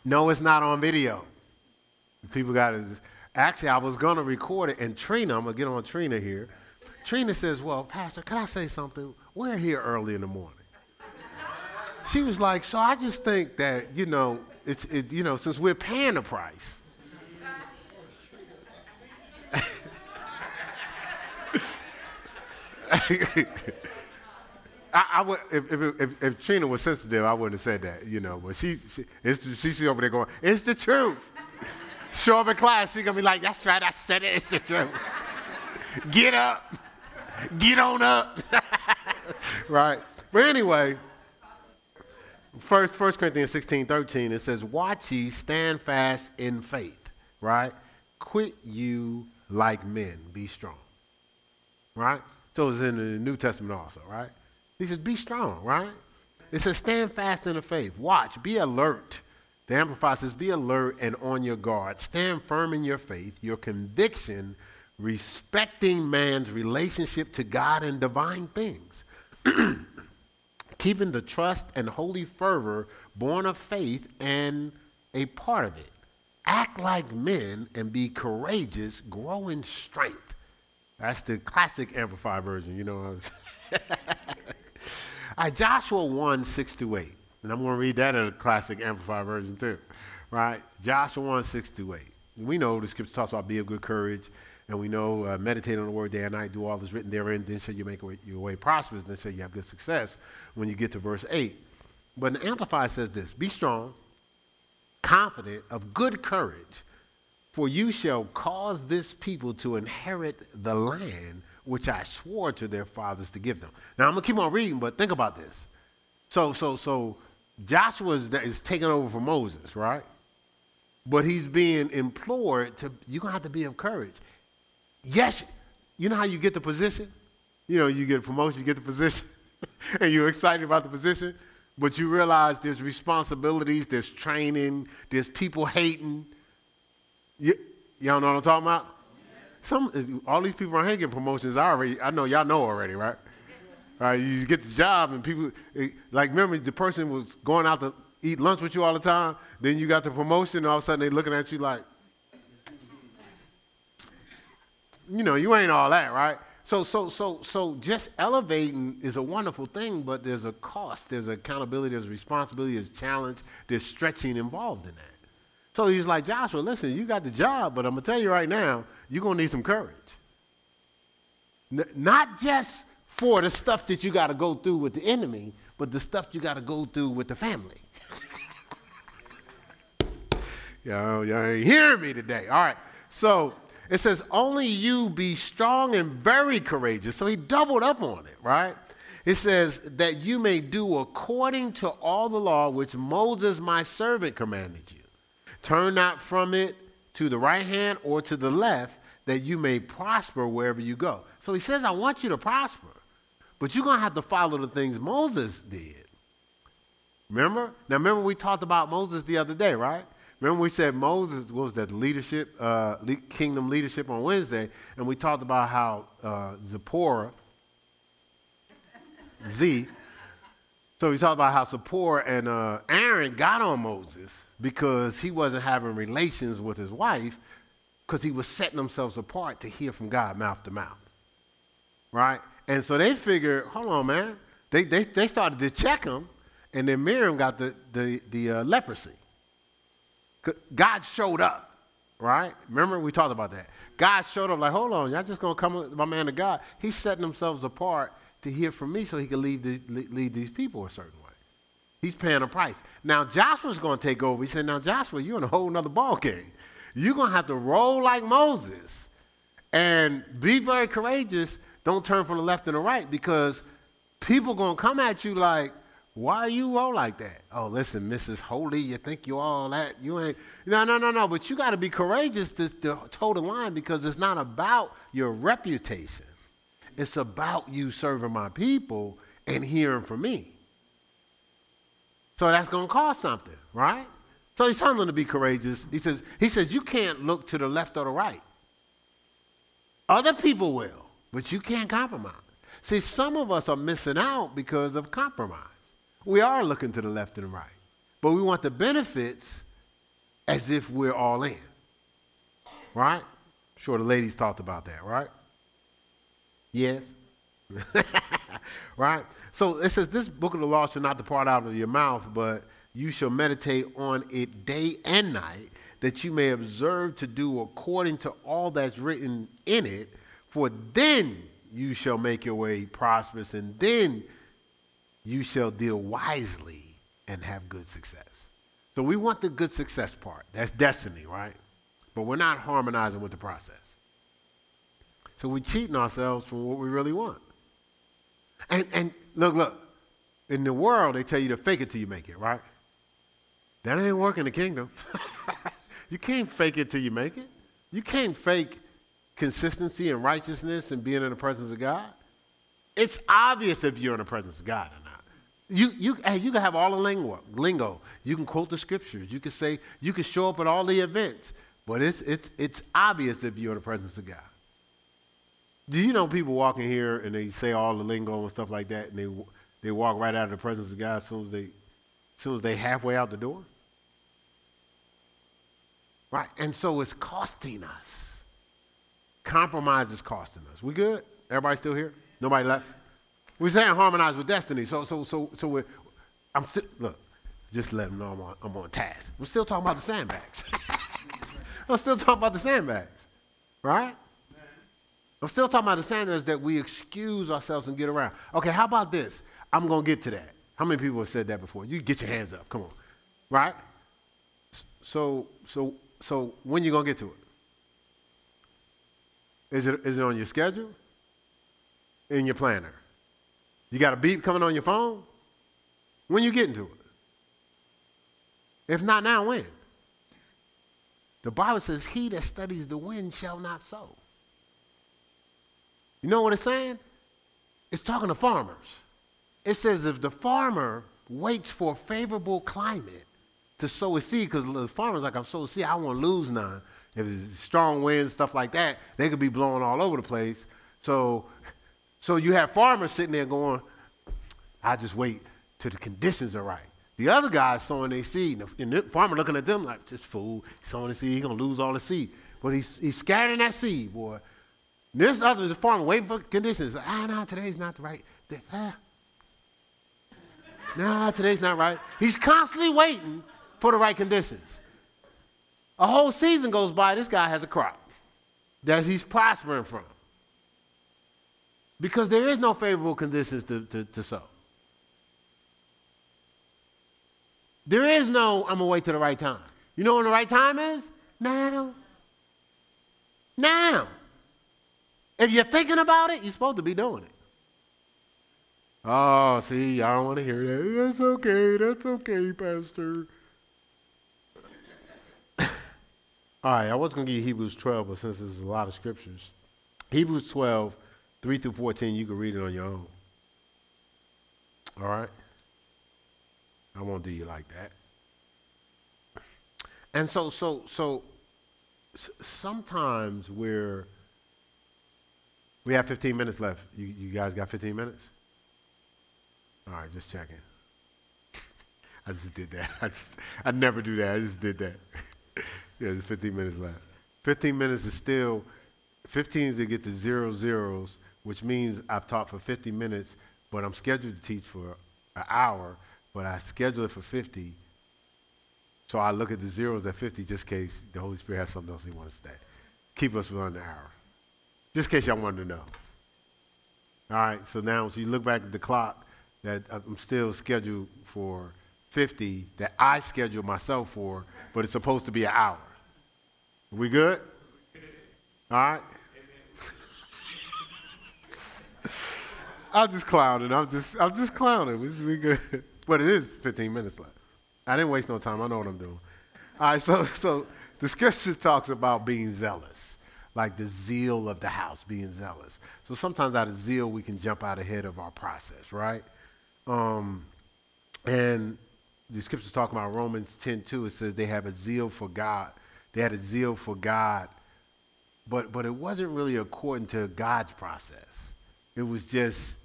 Speaker 1: No, it's not on video. People got it. Actually, I was going to record it, and Trina, I'm going to get on Trina here. Trina says, Well, Pastor, can I say something? We're here early in the morning. She was like, So I just think that, you know, it's, it, you know, since we're paying the price, I, I, would, if, if, if, if, Trina was sensitive, I wouldn't have said that, you know. But she, she it's, she's over there going, it's the truth. Show up in class, she's to be like, that's right, I said it, it's the truth. Get up. Get on up. right? But anyway, first, 1 Corinthians 16, 13, it says, watch ye, stand fast in faith. Right? Quit you like men, be strong. Right? So it's in the New Testament also, right? He says, be strong, right? It says, stand fast in the faith. Watch, be alert. The Amplified says, be alert and on your guard. Stand firm in your faith, your conviction, respecting man's relationship to God and divine things. Keeping the trust and holy fervor born of faith and a part of it. Act like men and be courageous, grow in strength. That's the classic Amplified version, you know. right, Joshua 1, 6 to 8. And I'm going to read that in a classic Amplified version too. Right? Joshua 1, 6 to 8. We know the scripture talks about be of good courage. And we know uh, meditate on the word day and night, do all that's written therein, then shall you make your way prosperous, then shall you have good success when you get to verse 8. But the Amplified says this Be strong, confident, of good courage, for you shall cause this people to inherit the land which I swore to their fathers to give them. Now I'm gonna keep on reading, but think about this. So, so, so Joshua is, taking over for Moses, right? But he's being implored to. You're gonna have to be of courage. Yes, you know how you get the position. You know, you get a promotion, you get the position, and you're excited about the position, but you realize there's responsibilities, there's training, there's people hating. You, y'all know what I'm talking about? some all these people around here getting promotions. I already, I know y'all know already, right? Right, you get the job and people eh, like remember the person was going out to eat lunch with you all the time. Then you got the promotion, and all of a sudden they looking at you like, you know, you ain't all that, right? So, so, so, so, just elevating is a wonderful thing, but there's a cost, there's accountability, there's responsibility, there's challenge, there's stretching involved in that. So he's like, Joshua, listen, you got the job, but I'm to tell you right now, you're to need some courage. N- not just for the stuff that you got to go through with the enemy, but the stuff you got to go through with the family. y'all, y'all ain't hearing me today. All right. So it says, only you be strong and very courageous. So he doubled up on it, right? It says, that you may do according to all the law which Moses, my servant, commanded you. Turn not from it to the right hand or to the left, that you may prosper wherever you go. So he says, I want you to prosper, but you're going to have to follow the things Moses did. Remember? Now, remember we talked about Moses the other day, right? Remember we said Moses was that leadership, uh, kingdom leadership on Wednesday, and we talked about how uh, Zipporah, Z, so we talked about how Zipporah and uh, Aaron got on Moses because he wasn't having relations with his wife because he was setting themselves apart to hear from God mouth to mouth. Right? And so they figured, hold on, man. They, they, they started to check him, and then Miriam got the, the, the uh, leprosy. God showed up, right? Remember we talked about that. God showed up like, hold on, y'all just gonna come with my man to God. He's setting themselves apart to hear from me so he can lead, the, lead these people a certain way. He's paying a price. Now Joshua's gonna take over. He said, now Joshua, you're in a whole nother ball game. You're gonna have to roll like Moses and be very courageous. Don't turn from the left and the right because people gonna come at you like, why you roll like that? Oh, listen, Mrs. Holy, you think you all that? You ain't. No, no, no, no. But you got to be courageous to, to toe the line because it's not about your reputation. It's about you serving my people and hearing from me. So that's going to cost something, right? So he's telling them to be courageous. He says, he says, you can't look to the left or the right. Other people will, but you can't compromise. See, some of us are missing out because of compromise. We are looking to the left and right. But we want the benefits as if we're all in. Right? Sure, the ladies talked about that, right? Yes. right? So it says, This book of the law shall not depart out of your mouth, but you shall meditate on it day and night, that you may observe to do according to all that's written in it, for then you shall make your way prosperous, and then you shall deal wisely and have good success. So we want the good success part. That's destiny, right? But we're not harmonizing with the process. So we're cheating ourselves from what we really want. And, and look, look, in the world, they tell you to fake it till you make it, right? That ain't working in the kingdom. you can't fake it till you make it. You can't fake consistency and righteousness and being in the presence of God. It's obvious if you're in the presence of God or not. you, you, hey, you can have all the lingo, lingo. You can quote the scriptures. You can say, you can show up at all the events. But it's, it's, it's obvious if you're in the presence of God. Do you know people walking here and they say all the lingo and stuff like that, and they, they walk right out of the presence of God as soon as they, as soon as they halfway out the door? Right? And so it's costing us. Compromise is costing us. We good? Everybody still here? Nobody left? We're saying harmonize with destiny. So, so, so, so we're, I'm look, just let them know I'm on, I'm on task. We're still talking about the sandbags. I'm still talking about the sandbags, right? I'm still talking about the sandbags that we excuse ourselves and get around. Okay, how about this? I'm going to get to that. How many people have said that before? You get your hands up. Come on. Right? So, so, so when you going to get to it? Is it, is it on your schedule? In your planner? You got a beep coming on your phone? When you getting to it? If not now, when? The Bible says, He that studies the wind shall not sow. You know what it's saying? It's talking to farmers. It says if the farmer waits for a favorable climate to sow a seed, because the farmer's like, I'm sowing seed, I won't lose none. If it's strong winds, stuff like that, they could be blowing all over the place. So so you have farmers sitting there going, I just wait till the conditions are right. The other guy's sowing their seed, and the farmer looking at them like, this fool, he's sowing the seed, he's gonna lose all the seed. But he's, he's scattering that seed, boy. And this other is a farmer waiting for conditions. Ah, no, today's not the right. Day. Ah. Nah, today's not right. He's constantly waiting for the right conditions. A whole season goes by, this guy has a crop that he's prospering from because there is no favorable conditions to, to, to sow. There is no, I'm going to wait till the right time. You know when the right time is? Now. Now. If you're thinking about it, you're supposed to be doing it. Oh, see, I don't want to hear that. That's okay. That's okay, Pastor. All right, I was going to give you Hebrews 12, but since there's a lot of scriptures, Hebrews 12, 3 through 14, you can read it on your own. All right? I won't do you like that. And so, so, so sometimes we're, we have 15 minutes left. You, you guys got 15 minutes? All right, just checking. I just did that. I, just, I never do that. I just did that. yeah, there's 15 minutes left. 15 minutes is still, 15 is to get to zero zeros, which means I've taught for 50 minutes, but I'm scheduled to teach for an hour, but I schedule it for 50. So I look at the zeros at 50 just in case the Holy Spirit has something else he wants to say. Keep us within the hour. Just in case y'all wanted to know. All right, so now as you look back at the clock, that uh, I'm still scheduled for 50 that I scheduled myself for, but it's supposed to be an hour. We good? All right? I'm just clowning. I'm just, I'm just clowning. We, we good. But it is 15 minutes left. I didn't waste no time. I know what I'm doing. All right, so, so the scripture talks about being zealous, like the zeal of the house, being zealous. So sometimes out of zeal, we can jump out ahead of our process, right? Um, and the scriptures talk about Romans 10 2. It says they have a zeal for God. They had a zeal for God, but, but it wasn't really according to God's process. It was just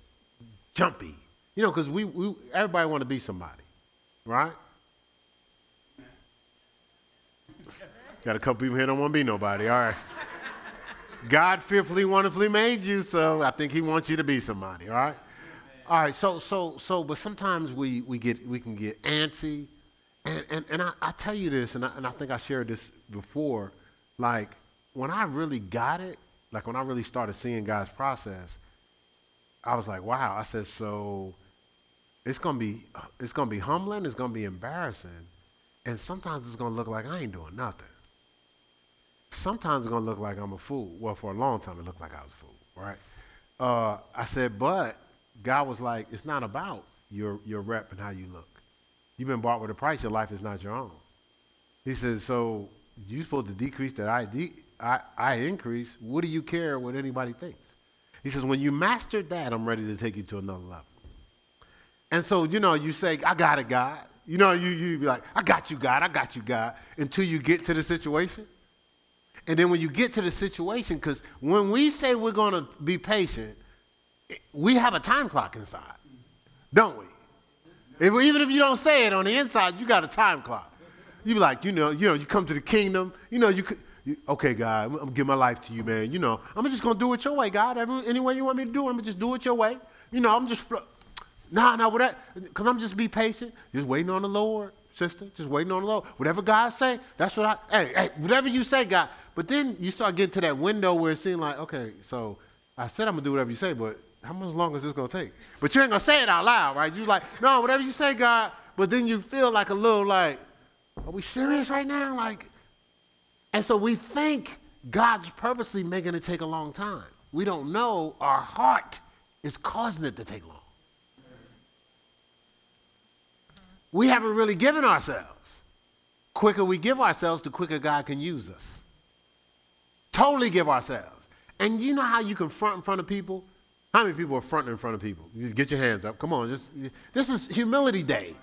Speaker 1: jumpy. You know, because we, we, everybody want to be somebody, right? Got a couple people here don't want to be nobody. All right. God fearfully, wonderfully made you, so I think He wants you to be somebody. All right. All right. So, so, so, but sometimes we we get we can get antsy, and and, and I, I tell you this, and I, and I think I shared this before. Like when I really got it, like when I really started seeing God's process, I was like, wow. I said, so it's gonna be it's gonna be humbling. It's gonna be embarrassing, and sometimes it's gonna look like I ain't doing nothing sometimes it's gonna look like I'm a fool. Well, for a long time, it looked like I was a fool, right? Uh, I said, but God was like, it's not about your your rep and how you look. You've been bought with a price. Your life is not your own. He says, so you're supposed to decrease that I, de- I, I increase. What do you care what anybody thinks? He says, when you mastered that, I'm ready to take you to another level. And so, you know, you say, I got it, God. You know, you, you be like, I got you, God. I got you, God. Until you get to the situation. And then when you get to the situation, because when we say we're going to be patient, we have a time clock inside, don't we? If, even if you don't say it on the inside, you got a time clock. You be like, you know, you know, you come to the kingdom, you know, you could, you, okay, God, I'm, gonna give my life to you, man. You know, I'm just gonna do it your way, God. Every, any way you want me to do it, I'm gonna just do it your way. You know, I'm just, nah, nah, whatever, because I'm just be patient, just waiting on the Lord, sister, just waiting on the Lord. Whatever God say, that's what I, hey, hey, whatever you say, God, but then you start getting to that window where it seems like, okay, so I said I'm gonna do whatever you say, but how much longer is this gonna take? But you ain't gonna say it out loud, right? You like, no, whatever you say, God. But then you feel like a little like, are we serious right now? Like, and so we think God's purposely making it take a long time. We don't know our heart is causing it to take long. We haven't really given ourselves. Quicker we give ourselves, the quicker God can use us. Totally give ourselves. And you know how you confront in front of people? How many people are fronting in front of people? Just get your hands up. Come on. Just, this is humility day.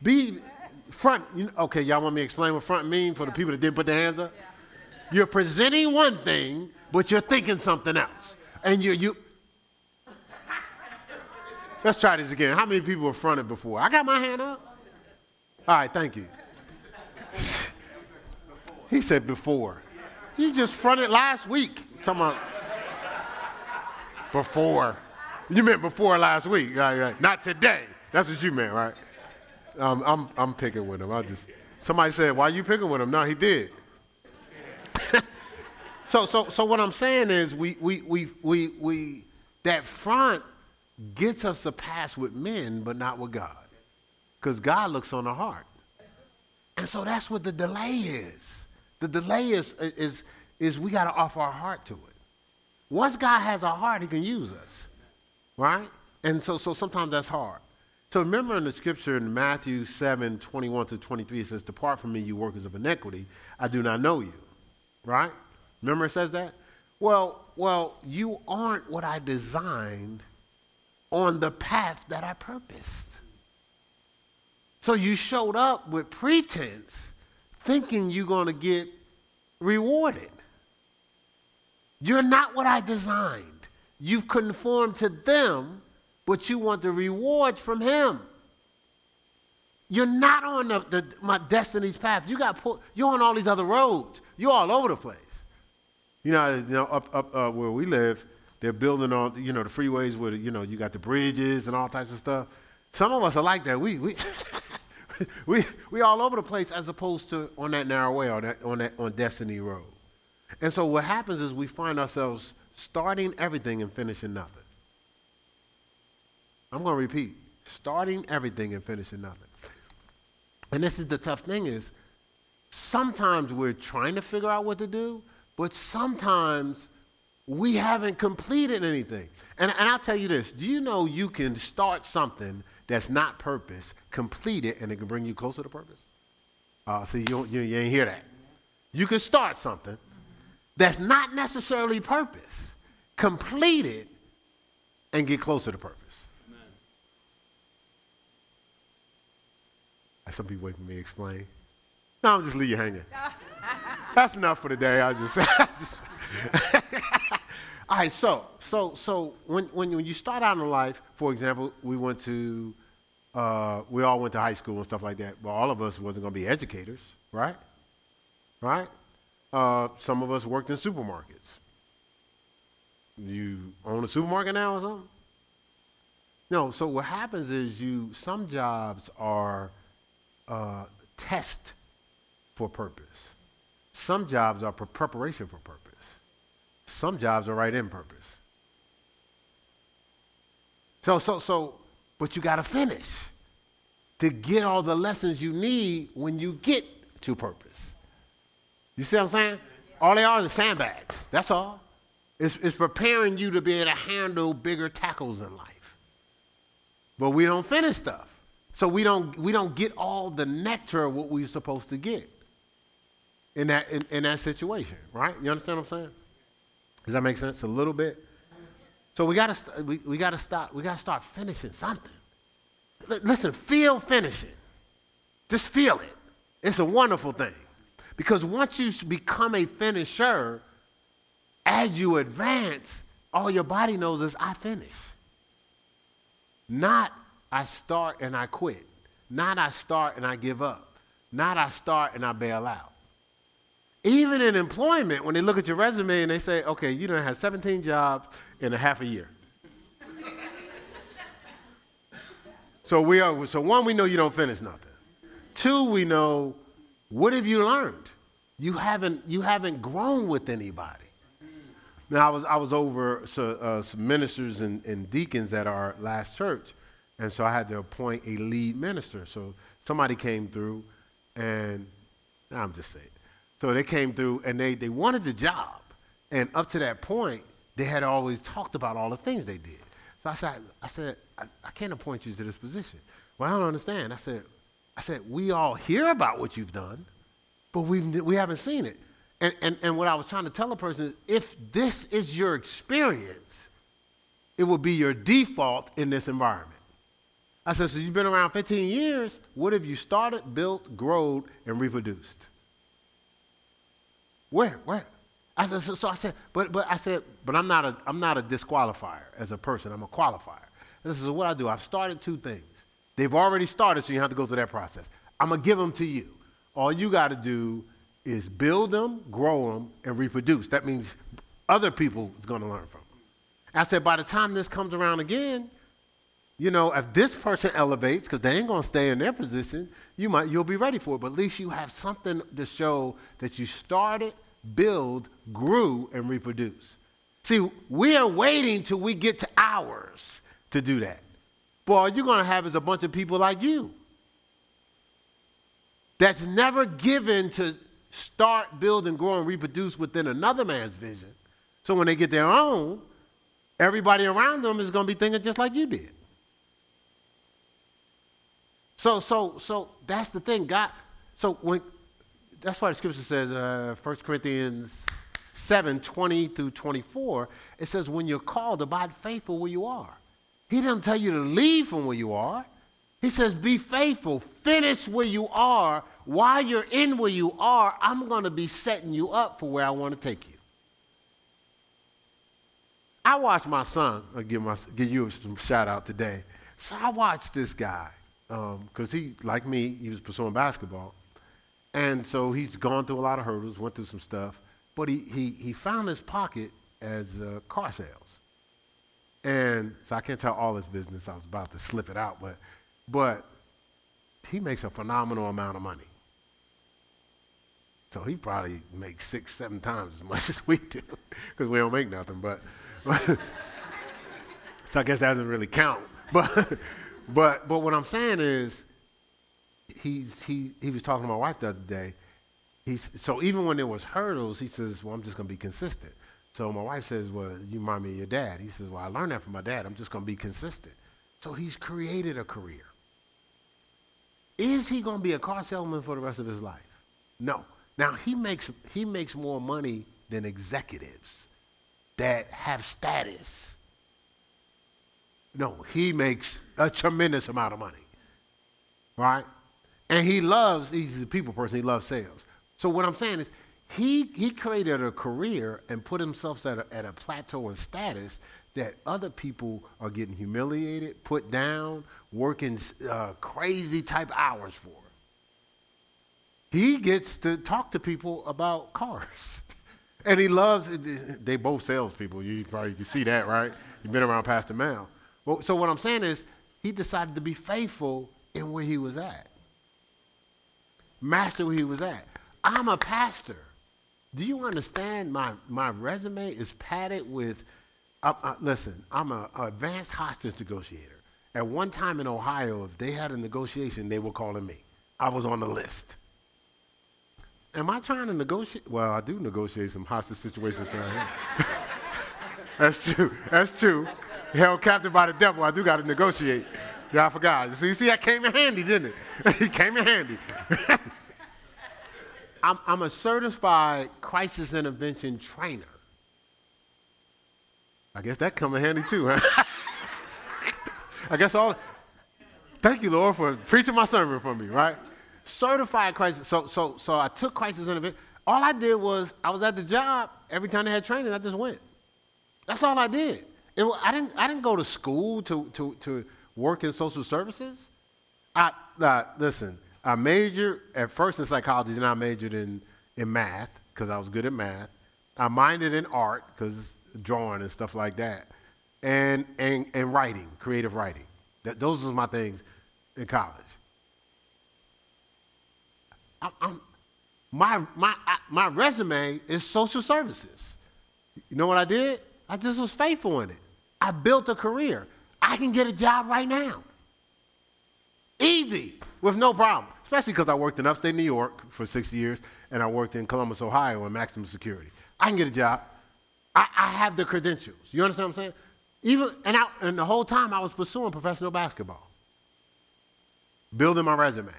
Speaker 1: Be front. You okay, y'all want me to explain what front mean for the people that didn't put their hands up? You're presenting one thing, but you're thinking something else. And you, you, let's try this again. How many people were fronted before? I got my hand up. All right, thank you. he said before. You just fronted last week. Talking about before. You meant before last week. Right, right. Not today. That's what you meant, right? Um, I'm, I'm picking with him. I just somebody said, "Why you picking with him?" No, he did. so, so, so what I'm saying is, we, we, we, we, we, that front gets us a pass with men, but not with God, because God looks on the heart, and so that's what the delay is. The delay is, is, is we got to offer our heart to it. Once God has our heart, he can use us, right? And so, so sometimes that's hard. So remember in the scripture in Matthew 7, 21 to 23, it says, Depart from me, you workers of iniquity. I do not know you. Right? Remember it says that? Well, well, you aren't what I designed on the path that I purposed. So you showed up with pretense thinking you're going to get rewarded. You're not what I designed. You've conformed to them, but you want the rewards from Him. You're not on the, the, my destiny's path. You got you're on all these other roads. You're all over the place. You know, you know up, up uh, where we live, they're building on, you know, the freeways where, you know, you got the bridges and all types of stuff. Some of us are like that. We, we, we, we all over the place as opposed to on that narrow way, on that, on that, on Destiny Road. And so what happens is we find ourselves starting everything and finishing nothing. I'm going to repeat starting everything and finishing nothing. And this is the tough thing is sometimes we're trying to figure out what to do, but sometimes we haven't completed anything. And, and I'll tell you this do you know you can start something that's not purpose, complete it, and it can bring you closer to purpose? Uh, see, you, you, you ain't hear that. You can start something that's not necessarily purpose, complete it, and get closer to purpose. Some people wait for me to explain. No, I'm just leave you hanging. That's enough for today. I just, I just All right, so so so when, when when you start out in life, for example, we went to uh, we all went to high school and stuff like that. But all of us wasn't going to be educators, right? Right? Uh, some of us worked in supermarkets. You own a supermarket now or something? No. So what happens is you some jobs are uh, test for purpose. Some jobs are preparation for purpose. Some jobs are right in purpose. So, so, so, but you got to finish to get all the lessons you need when you get to purpose. You see what I'm saying? All they are is sandbags. That's all. It's, it's preparing you to be able to handle bigger tackles in life. But we don't finish stuff. So we don't, we don't get all the nectar of what we're supposed to get in that, in, in that situation, right? You understand what I'm saying? Does that make sense? A little bit? So we gotta, st- we, we gotta stop, we gotta start finishing something. L- listen, feel finishing. Just feel it. It's a wonderful thing. Because once you become a finisher, as you advance, all your body knows is I finish. Not I start and I quit. Not I start and I give up. Not I start and I bail out. Even in employment, when they look at your resume and they say, okay, you don't have 17 jobs in a half a year. so we are so one, we know you don't finish nothing. Two, we know what have you learned? You haven't you haven't grown with anybody. Now I was I was over so, uh, some ministers and, and deacons at our last church, and so I had to appoint a lead minister. So somebody came through, and I'm just saying. So they came through, and they, they wanted the job. And up to that point, they had always talked about all the things they did. So I said, I, said, I, I can't appoint you to this position. Well, I don't understand. I said, I said, we all hear about what you've done, but we've, we haven't seen it. And, and, and what I was trying to tell a person is if this is your experience, it will be your default in this environment. I said, so you've been around 15 years. What have you started, built, growed, and reproduced? Where? Where? I said, so, so, I said, but, but I said, but I'm not a, I'm not a disqualifier as a person. I'm a qualifier. This is what I do. I've started two things. They've already started, so you have to go through that process. I'm gonna give them to you. All you got to do is build them, grow them, and reproduce. That means other people is gonna learn from them. I said, by the time this comes around again, you know, if this person elevates, because they ain't gonna stay in their position, you might you'll be ready for it. But at least you have something to show that you started, build, grew, and reproduce. See, we are waiting till we get to ours to do that. Boy, all you're gonna have is a bunch of people like you. That's never given to start, build, and grow and reproduce within another man's vision. So when they get their own, everybody around them is gonna be thinking just like you did. So, so, so that's the thing. God, so when, that's why the scripture says, uh, 1 Corinthians 7 20 through 24, it says, when you're called, abide faithful where you are. He doesn't tell you to leave from where you are. He says, be faithful, finish where you are while you're in where you are, I'm going to be setting you up for where I want to take you. I watched my son, I'll give, my, give you some shout out today. So I watched this guy, because um, he, like me, he was pursuing basketball. And so he's gone through a lot of hurdles, went through some stuff, but he, he, he found his pocket as uh, car sales. And so I can't tell all his business. I was about to slip it out, but, but he makes a phenomenal amount of money. So he probably makes six, seven times as much as we do, because we don't make nothing. But, but so I guess that doesn't really count. But, but, but what I'm saying is, he's, he, he was talking to my wife the other day. He's, so even when there was hurdles, he says, well, I'm just going to be consistent. So my wife says, well, you remind me of your dad. He says, well, I learned that from my dad. I'm just going to be consistent. So he's created a career. Is he going to be a car salesman for the rest of his life? No. Now, he makes, he makes more money than executives that have status. No, he makes a tremendous amount of money. Right? And he loves, he's a people person, he loves sales. So what I'm saying is, he, he created a career and put himself at a, at a plateau in status that other people are getting humiliated, put down, working uh, crazy type hours for. He gets to talk to people about cars. and he loves, it they both salespeople. You probably can see that, right? You've been around Pastor Mal. Well, so what I'm saying is, he decided to be faithful in where he was at. Master where he was at. I'm a pastor. Do you understand? My, my resume is padded with, uh, uh, listen, I'm an advanced hostage negotiator. At one time in Ohio, if they had a negotiation, they were calling me. I was on the list. Am I trying to negotiate? Well, I do negotiate some hostage situations around here. That's true. That's true. Held captive by the devil, I do got to negotiate. Yeah, I forgot. So you see, that came in handy, didn't it? it came in handy. I'm, I'm a certified crisis intervention trainer. I guess that come in handy too, huh? I guess all. Thank you, Lord, for preaching my sermon for me, right? Certified crisis. So, so, so I took crisis intervention. All I did was I was at the job every time they had training. I just went. That's all I did. It, I didn't. I didn't go to school to to to work in social services. I uh, listen. I majored at first in psychology, then I majored in, in math because I was good at math. I minded in art because drawing and stuff like that, and, and, and writing, creative writing. That, those are my things in college. I, I'm, my, my, I, my resume is social services. You know what I did? I just was faithful in it. I built a career. I can get a job right now. Easy with no problem. Especially because I worked in upstate New York for six years and I worked in Columbus, Ohio in maximum security. I can get a job. I, I have the credentials. You understand what I'm saying? Even and, I, and the whole time I was pursuing professional basketball, building my resume.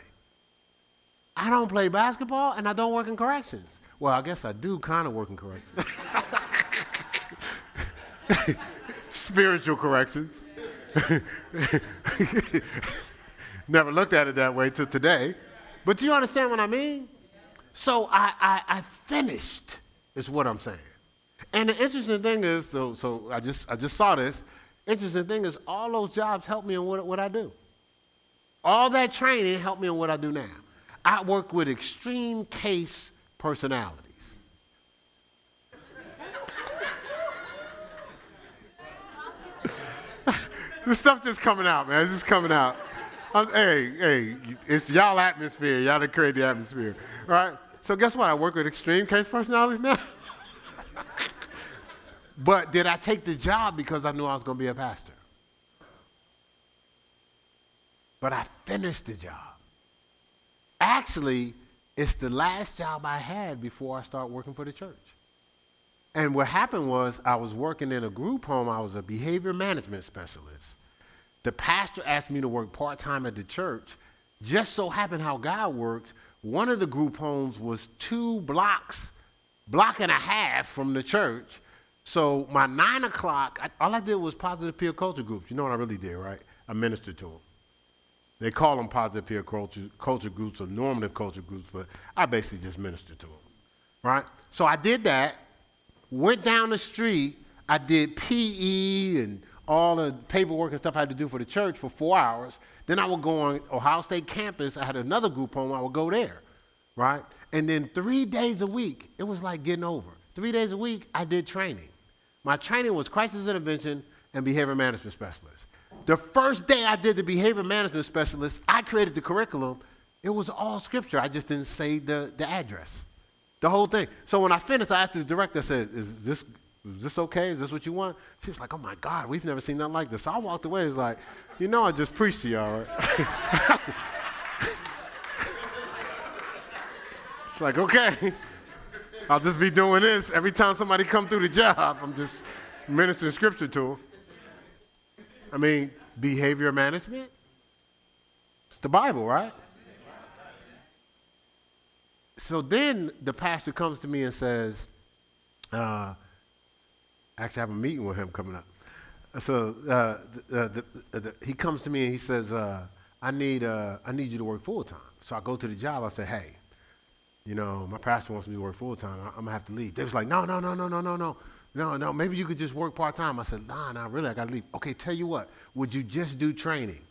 Speaker 1: I don't play basketball and I don't work in corrections. Well, I guess I do kind of work in corrections. Spiritual corrections. Never looked at it that way till today. But do you understand what I mean? So I, I, I finished, is what I'm saying. And the interesting thing is, so, so I, just, I just saw this. Interesting thing is, all those jobs help me in what, what I do. All that training helped me in what I do now. I work with extreme case personalities. the stuff just coming out, man. It's just coming out. I'm, hey, hey, it's y'all atmosphere. Y'all that create the atmosphere. All right? So guess what? I work with extreme case personalities now. but did I take the job because I knew I was going to be a pastor? But I finished the job. Actually, it's the last job I had before I started working for the church. And what happened was I was working in a group home. I was a behavior management specialist. The pastor asked me to work part time at the church. Just so happened how God works, one of the group homes was two blocks, block and a half from the church. So my nine o'clock, I, all I did was positive peer culture groups. You know what I really did, right? I ministered to them. They call them positive peer culture, culture groups or normative culture groups, but I basically just ministered to them, right? So I did that, went down the street, I did PE and all the paperwork and stuff I had to do for the church for four hours. Then I would go on Ohio State campus. I had another group home. I would go there, right? And then three days a week, it was like getting over. Three days a week, I did training. My training was crisis intervention and behavior management specialist. The first day I did the behavior management specialist, I created the curriculum. It was all scripture. I just didn't say the, the address, the whole thing. So when I finished, I asked the director, I said, Is this, is this okay? Is this what you want? She was like, Oh my God, we've never seen nothing like this. So I walked away. It's like, You know, I just preached to y'all, right? it's like, Okay. I'll just be doing this every time somebody come through the job. I'm just ministering scripture to them. I mean, behavior management. It's the Bible, right? So then the pastor comes to me and says, uh, actually, have a meeting with him coming up. So uh, the, the, the, he comes to me and he says, uh, I, need, uh, I need you to work full time. So I go to the job. I say, hey, you know, my pastor wants me to work full time. I'm going to have to leave. They was like, no, no, no, no, no, no, no. No, no, maybe you could just work part time. I said, nah, nah, really, I got to leave. Okay, tell you what, would you just do training?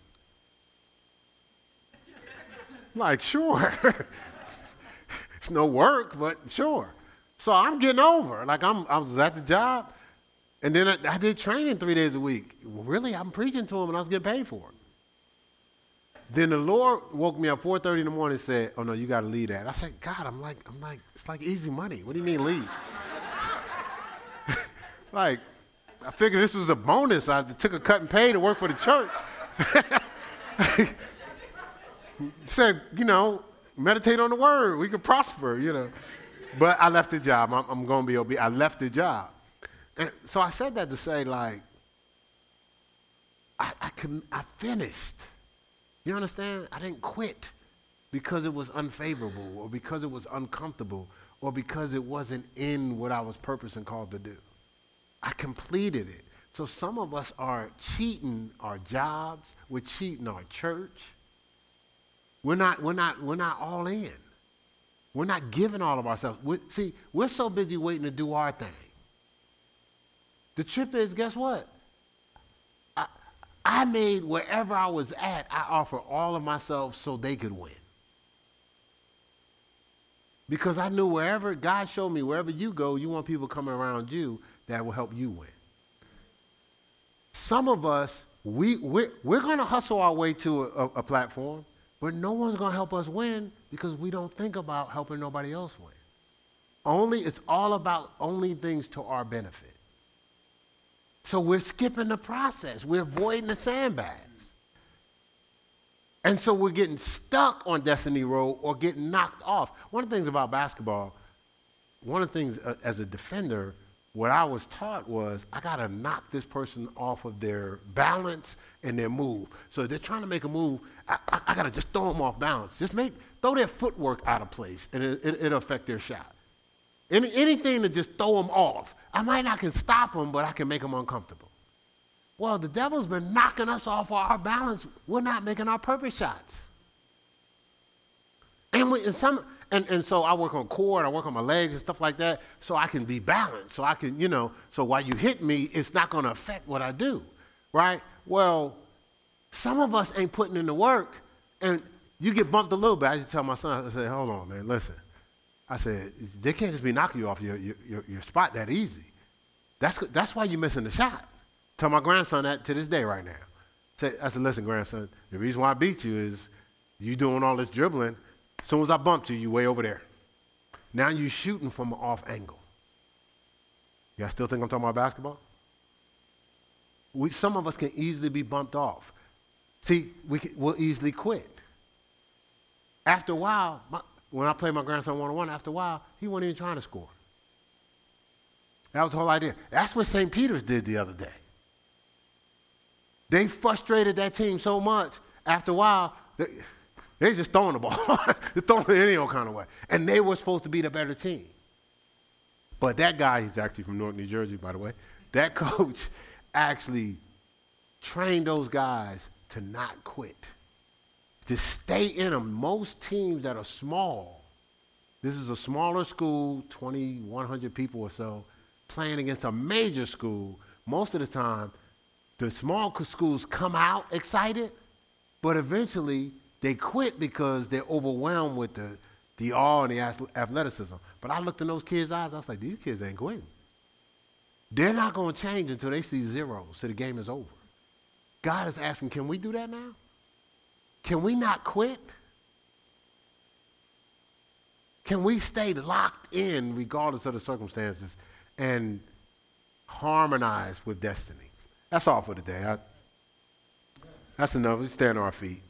Speaker 1: like, sure. it's no work, but sure. So I'm getting over. Like, I'm, I was at the job, and then I, I did training three days a week. Really, I'm preaching to them, and I was getting paid for it. Then the Lord woke me up 4:30 in the morning and said, "Oh no, you got to leave that." I said, "God, I'm like, I'm like, it's like easy money. What do you mean leave?" Like, I figured this was a bonus. I took a cut and pay to work for the church. Said, you know, meditate on the word. We could prosper, you know. But I left the job. I'm, I'm going to be obedient. I left the job. And so I said that to say, like, I, I, I finished. You understand? I didn't quit because it was unfavorable or because it was uncomfortable or because it wasn't in what I was purposed and called to do. I completed it. So some of us are cheating our jobs, we're cheating our church. We're not, we're not, we're not all in. We're not giving all of ourselves. we see, we're so busy waiting to do our thing. The trip is, guess what? I, I made wherever I was at, I offer all of myself so they could win. Because I knew wherever God showed me, wherever you go, you want people coming around you that will help you win. Some of us, we, we're, we're going to hustle our way to a, a platform, but no one's going to help us win because we don't think about helping nobody else win. Only, it's all about only things to our benefit. So we're skipping the process. We're avoiding the sandbags. And so we're getting stuck on Destiny Road or getting knocked off. One of the things about basketball, one of the things uh, as a defender, what I was taught was I got to knock this person off of their balance and their move. So they're trying to make a move. I, I, I got to just throw them off balance. Just make throw their footwork out of place, and it, it, will affect their shot. Any, anything to just throw them off. I might not can stop them, but I can make them uncomfortable. Well, the devil's been knocking us off our balance. We're not making our purpose shots. And, we, and some and, and so I work on core I work on my legs and stuff like that so I can be balanced. So I can, you know, so while you hit me, it's not going to affect what I do, right? Well, some of us ain't putting in the work and you get bumped a little bit. I just tell my son, I say, hold on, man, listen. I said, they can't just be knocking you off your, your, your spot that easy. That's, that's why you're missing the shot. Tell my grandson that to this day right now. I said, listen, grandson, the reason why I beat you is you doing all this dribbling as soon as I bumped you, you way over there. Now you're shooting from an off angle. Y'all still think I'm talking about basketball? We, some of us can easily be bumped off. See, we can, we'll easily quit. After a while, my, when I played my grandson one on one, after a while, he wasn't even trying to score. That was the whole idea. That's what St. Peter's did the other day. They frustrated that team so much, after a while, they, they're just throwing the ball. They're throwing it any old kind of way. And they were supposed to be the better team. But that guy, he's actually from Newark, New Jersey, by the way, that coach actually trained those guys to not quit. To stay in them. Most teams that are small, this is a smaller school, 2,100 people or so, playing against a major school. Most of the time, the small schools come out excited, but eventually they quit because they're overwhelmed with the, the awe and the athleticism. But I looked in those kids' eyes, I was like, these kids ain't quitting. They're not going to change until they see zeros, so the game is over. God is asking, can we do that now? Can we not quit? Can we stay locked in regardless of the circumstances and harmonize with destiny? That's all for today. I, that's enough. Let's stand on our feet.